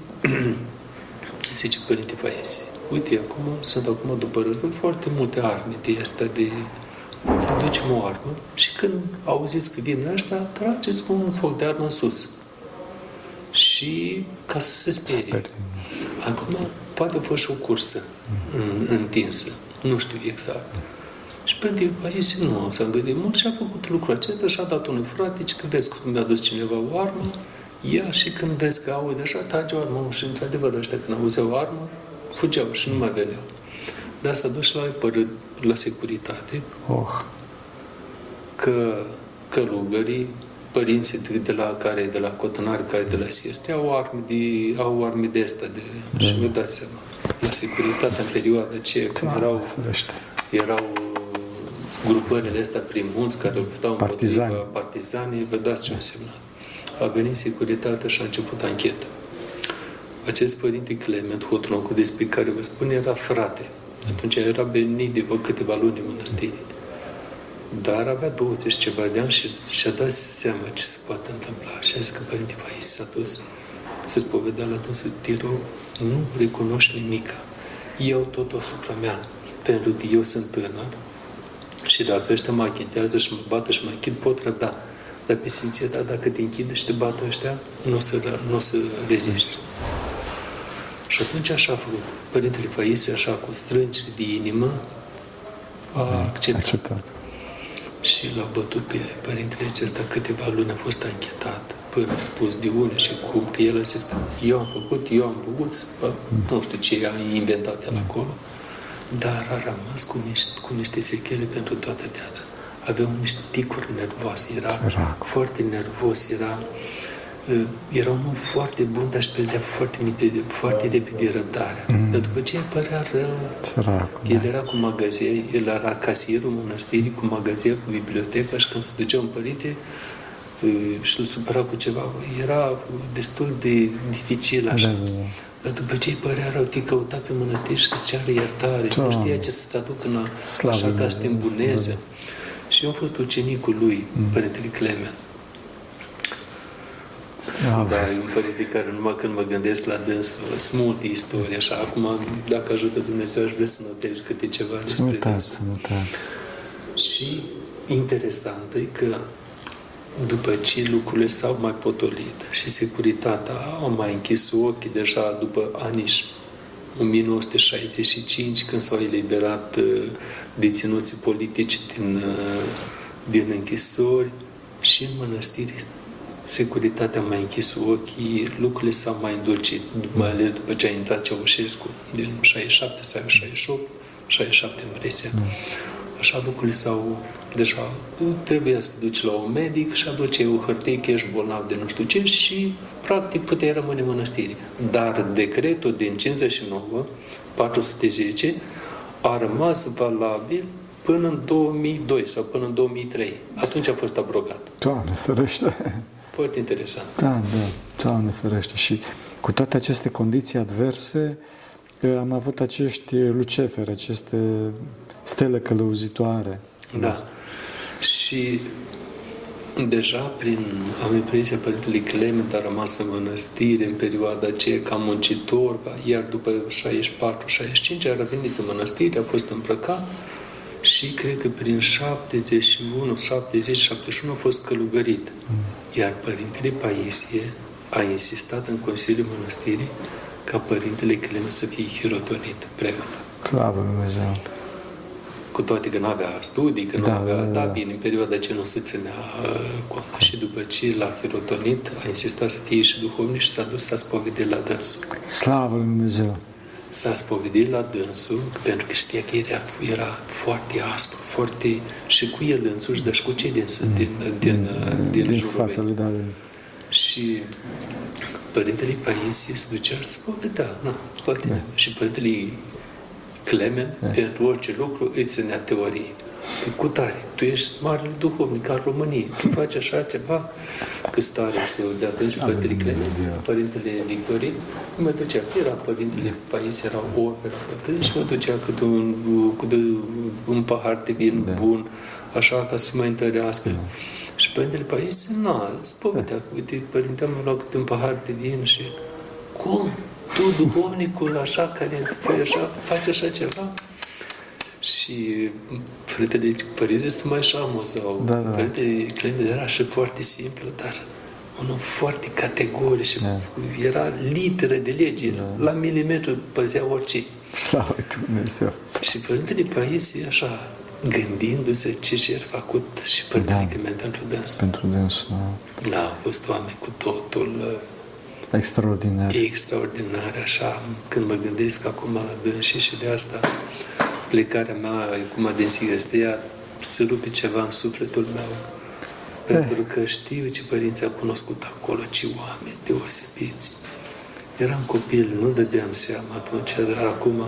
zice Părinte Paisie, uite, acum, sunt acum după război foarte multe arme de asta de să ducem o armă și când auziți că vin ăștia, trageți cu un foc de armă în sus. Și ca să se sperie. Acum, poate a fost și o cursă în, întinsă. Nu știu exact. Și pe Paisie nu s-a gândit mult și a făcut lucrul acesta și a dat unui frate, că vezi cum mi-a dus cineva o armă, ia și când vezi că aude așa, trage o armă și într-adevăr ăștia când auzeau o armă, fugeau și nu mai veneau. Dar s-a dus la, părât, la securitate oh. că călugării, părinții de la care, de la Cotănari, care de la Sieste, au arme de, au arme de asta, de, mm. și vă dați seama, la securitate în perioada aceea, când erau, erau grupările astea prin munți care luptau Partizani. împotriva partizanii, vă dați ce însemna. A venit securitatea și a început anchetă. Acest părinte Clement Hotroncu, despre care vă spun, era frate. Atunci era venit de câteva luni în mănăstire. Dar avea 20 ceva de ani și și-a dat seama ce se poate întâmpla. Și a zis că Părinte Pais s-a dus să spovedea la dânsul Tiro, nu recunoști nimica. Eu totul asupra mea, pentru că eu sunt tânăr, și dacă ăștia mă achidează și mă bată și mă închid, pot răbda. Dar pe simție, da, dacă te închide și te bată ăștia, nu o să, nu o să reziști. Și atunci așa a făcut. Părintele Paisie, așa, cu strângere de inimă, a acceptat. acceptat. Și l-a bătut pe părintele acesta câteva luni, a fost anchetat până a spus de unde și cum, că el a zis că eu am făcut, eu am făcut, nu știu ce a inventat el acolo dar a rămas cu niște, cu niște sechele pentru toată viața. Avea niște șticuri nervoase, era Sărac. foarte nervos, era, uh, era un om foarte bun, dar își pierdea foarte, minte, foarte repede răbdarea. Mm. Dar după ce îi părea rău, Sărac, el da. era cu magazia, el era casierul mănăstirii cu magazia, cu biblioteca și când se ducea un părinte, uh, și îl supăra cu ceva, era destul de dificil așa. Da, da, da. Dar după ce îi părea rău, te căuta pe mănăstiri și să-ți ceară iertare. Da. Nu știa ce să-ți aducă în a, așa ca să te îmbuneze. Și eu am fost ucenicul lui, mm. Părintele Clement. Da, da, e un părinte care numai când mă gândesc la dâns, sunt multe istorii, așa. Acum, dacă ajută Dumnezeu, aș vrea să notez câte ceva despre dâns. Și interesant e că după ce lucrurile s-au mai potolit și securitatea au mai închis ochii deja după anii 1965, când s-au eliberat uh, deținuții politici din, uh, din închisori și în mănăstiri securitatea a mai închis ochii, lucrurile s-au mai îndulcit, mai ales după ce a intrat Ceaușescu din 67 sau 68, 67 impresia. Mm. Așa lucrurile s-au deja trebuia să duci la un medic și aduce o hârtie că ești bolnav de nu știu ce și practic puteai rămâne în mănăstire. Dar decretul din 59, 410, a rămas valabil până în 2002 sau până în 2003. Atunci a fost abrogat. Doamne ferește! Foarte interesant. Da, da, Doamne ferește. Și cu toate aceste condiții adverse, am avut acești luceferi, aceste stele călăuzitoare. Da. Și deja prin, am impresia, Părintele Clement a rămas în mănăstire în perioada aceea ca muncitor, iar după 64-65 a revenit în mănăstire, a fost îmbrăcat și cred că prin 71, 70, 71 a fost călugărit. Iar Părintele Paisie a insistat în Consiliul Mănăstirii ca Părintele Clement să fie hirotonit, preot. Slavă Dumnezeu! Cu toate că nu avea studii, că nu Da, avea, da, da, da. bine, în perioada ce nu se ținea uh, cont. Și după ce l-a hirotonit, a insistat să fie și duhovnic și s-a dus să spovedit la dânsul. Slavă lui Dumnezeu! S-a spovedit la dânsul pentru că știa că era, era foarte aspru, foarte... și cu el însuși, dar și cu cei din, din, din, din, din jurul fața lui, da, da. și Părintele Paisie se ducea și se povedea, na, toate. Da. Și Părintele Clement, da. pentru orice lucru, îi ținea teorie. Păi cu tare, tu ești marele duhovnic al României, tu faci așa ceva, că stare să de atunci Slavă Părintele Clement, Dumnezeu. Părintele Victorin, mă ducea, era Părintele Paisie, era o era bătrân și mă ducea câte un, câte un pahar de vin Da. bun, așa ca să mă întărească. Și Părintele Paisie, nu, îți povedea că, uite, Părintele mi-a luat câte un pahar de vin și cum? Tu, duhovnicul, așa, care fai așa, faci așa ceva? Și fratele Părinte se mai și amuzau. Da, da. Părintele Clement era și foarte simplu, dar unul foarte categoric și Da. era literă de lege. La milimetru păzea orice. Slavă lui Dumnezeu! Și Părintele Paisie, așa, gândindu-se ce ce ar făcut și Părintele Da. Clement pentru dânsul. Pentru dânsul, da. Da, au fost oameni cu totul uh, extraordinar. extraordinare, așa, când mă gândesc acum la dânsii și de asta plecarea mea acum din Sigăstea se rupe ceva în sufletul meu. Pentru că știu ce părinți au cunoscut acolo, ce oameni deosebiți. Eram copil, nu dădeam seama atunci, dar acum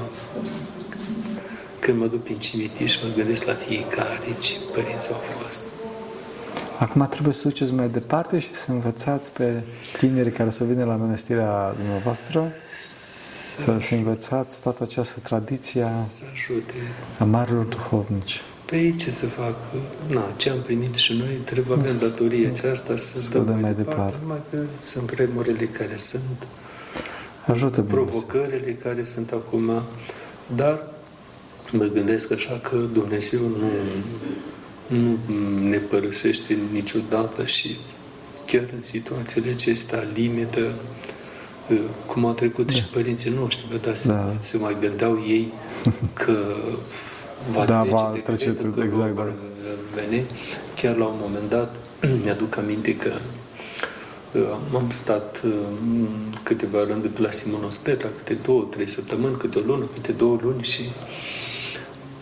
când mă duc prin cimitir și mă gândesc la fiecare, ce părinți au fost. Acum trebuie să duceți mai departe și să învățați pe tinerii care o să vină la mănăstirea dumneavoastră, să, să învățați toată această tradiție a- Să ajute a marilor duhovnici. Păi ce să fac? Na, ce am primit și noi, trebuie avem datoria aceasta să, Să dăm dăm mai mai departe. departe. Numai că sunt vremurile care sunt, Ajută Dumnezeu. provocările care sunt acum, dar mă gândesc așa că Dumnezeu nu, nu ne părăsește niciodată și chiar în situațiile acestea limită, cum au trecut și părinții noștri, vă dați Da. seama, se mai gândeau ei că va Da, trece va de trece credetul că exact, vor da. veni. Chiar la un moment dat mi-aduc aminte că uh, am stat uh, câteva rânduri pe la Simonos Petra, câte două, trei săptămâni, câte o lună, câte două luni și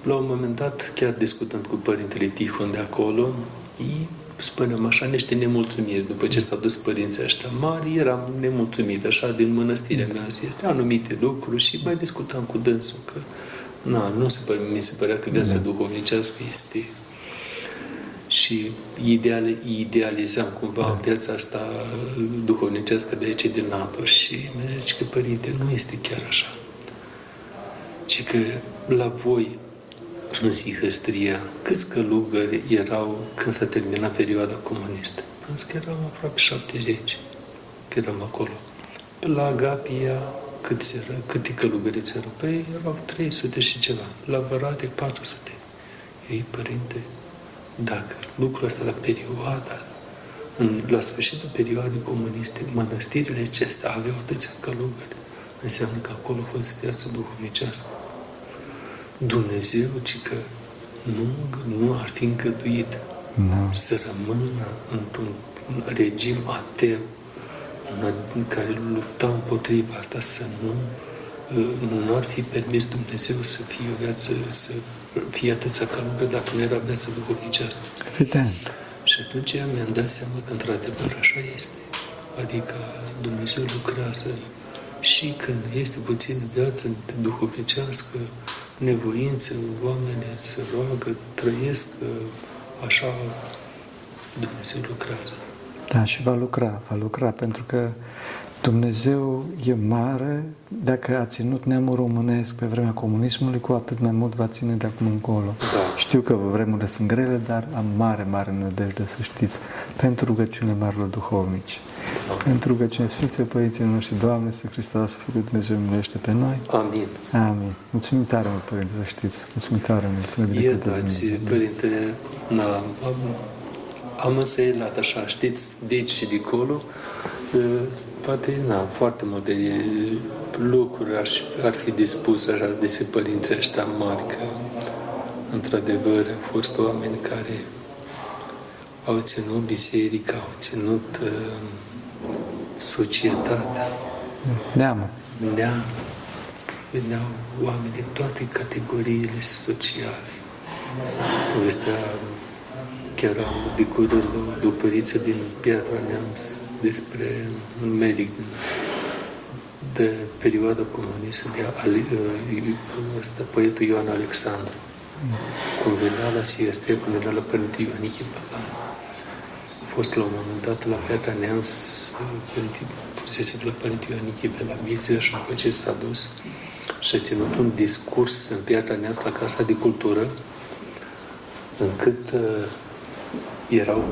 la un moment dat, chiar discutând cu părintele Tihon de acolo, îi spuneam așa niște nemulțumiri. După ce s-au dus părinții ăștia mari, eram nemulțumit, așa, din mănăstirea mea, zis, anumite lucruri și mai discutam cu dânsul că na, nu se pare, mi se părea că viața duhovnicească este și ideal, idealizam cumva da. viața asta duhovnicească de aici din NATO și mi-a zis că, părinte, nu este chiar așa. Ci că la voi, în Sihăstria, câți călugări erau când s-a terminat perioada comunistă? Am zis că erau aproape 70, că eram acolo. Pe la Agapia, câți era, câte călugăriți erau? Păi erau 300 și ceva. La Vărate, 400. Ei, părinte, dacă lucrul ăsta la perioada, în, la sfârșitul perioadei comuniste, mănăstirile acestea aveau atâția călugări, înseamnă că acolo a fost viața duhovnicească. Dumnezeu, ci că nu, nu ar fi îngăduit Da. să rămână într-un regim ateu una în care lupta împotriva asta, să nu nu ar fi permis Dumnezeu să fie o viață, să fie atâția călugări dacă nu era viață duhovnicească. Evident. Și atunci mi-am dat seama că într-adevăr așa este. Adică Dumnezeu lucrează și când este puțin viață duhovnicească, nevoință, oamenii se roagă, trăiesc, așa Dumnezeu lucrează. Da, și va lucra, va lucra, pentru că Dumnezeu e mare, dacă a ținut neamul românesc pe vremea comunismului, cu atât mai mult va ține de acum încolo. Da. Știu că vremurile sunt grele, dar am mare, mare nădejde, să știți, pentru rugăciune marilor duhovnici. Da. Pentru rugăciune Sfinței Părinții noștri, Doamne, să Hristos, Fiul Dumnezeu, miluiește pe noi. Amin. Amin. Mulțumim tare mult, Părinte, să știți. Mulțumim tare mult. Să ne Iertați, Părinte, na, am, am însăielat așa, știți, de aici și de acolo, poate, na, foarte multe lucruri aș, ar fi dispus așa despre părinții ăștia mari, că într-adevăr au fost oameni care au ținut biserica, au ținut uh, societatea. Neamă. Neamă. Veneau oameni de toate categoriile sociale. Povestea chiar am de curând o, o păriță din Piatra Neamț despre un medic de perioada comunistă, de Ali, ăsta, poetul Ioan Alexandru. Cum venea la siestie, cum venea la Părinte Ioanichie Palan. A fost la un moment dat la Piatra Neamț, Părinte, pusese la Părinte Ioanichie pe la Bizia și după ce s-a dus și a ținut un discurs în Piatra Neamț la Casa de Cultură, încât uh, erau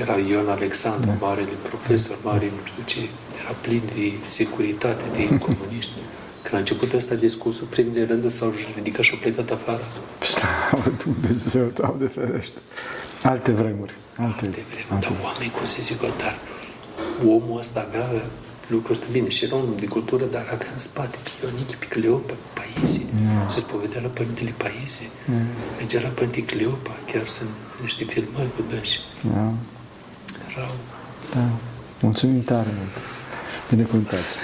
era Ion Alexandru, da. marele profesor, mare, nu știu ce, era plin de securitate, de comuniști. Când a început ăsta discursul, primele rânduri s-au ridicat și au plecat afară. Slavă Dumnezeu, Doamne ferește. Alte vremuri. Alte, alte vremuri. Alte. Dar oameni, cum se zic, dar omul ăsta avea lucrul ăsta bine și era un om de cultură, dar avea în spate pe Ionichi, pe Cleopa, pe Paisie. Mm. Se spovedea la Părintele Paisie. Mm. Mergea la Părintele Cleopa, chiar sunt niște filmări cu dânsi. Yeah rău. Da. Mulțumim tare mult. Binecuvântați.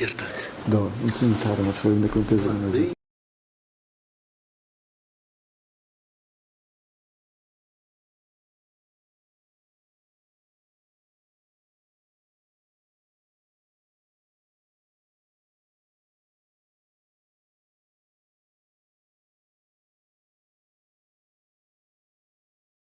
Iertați. Da, mulțumim tare mult să vă binecuvânteze Dumnezeu.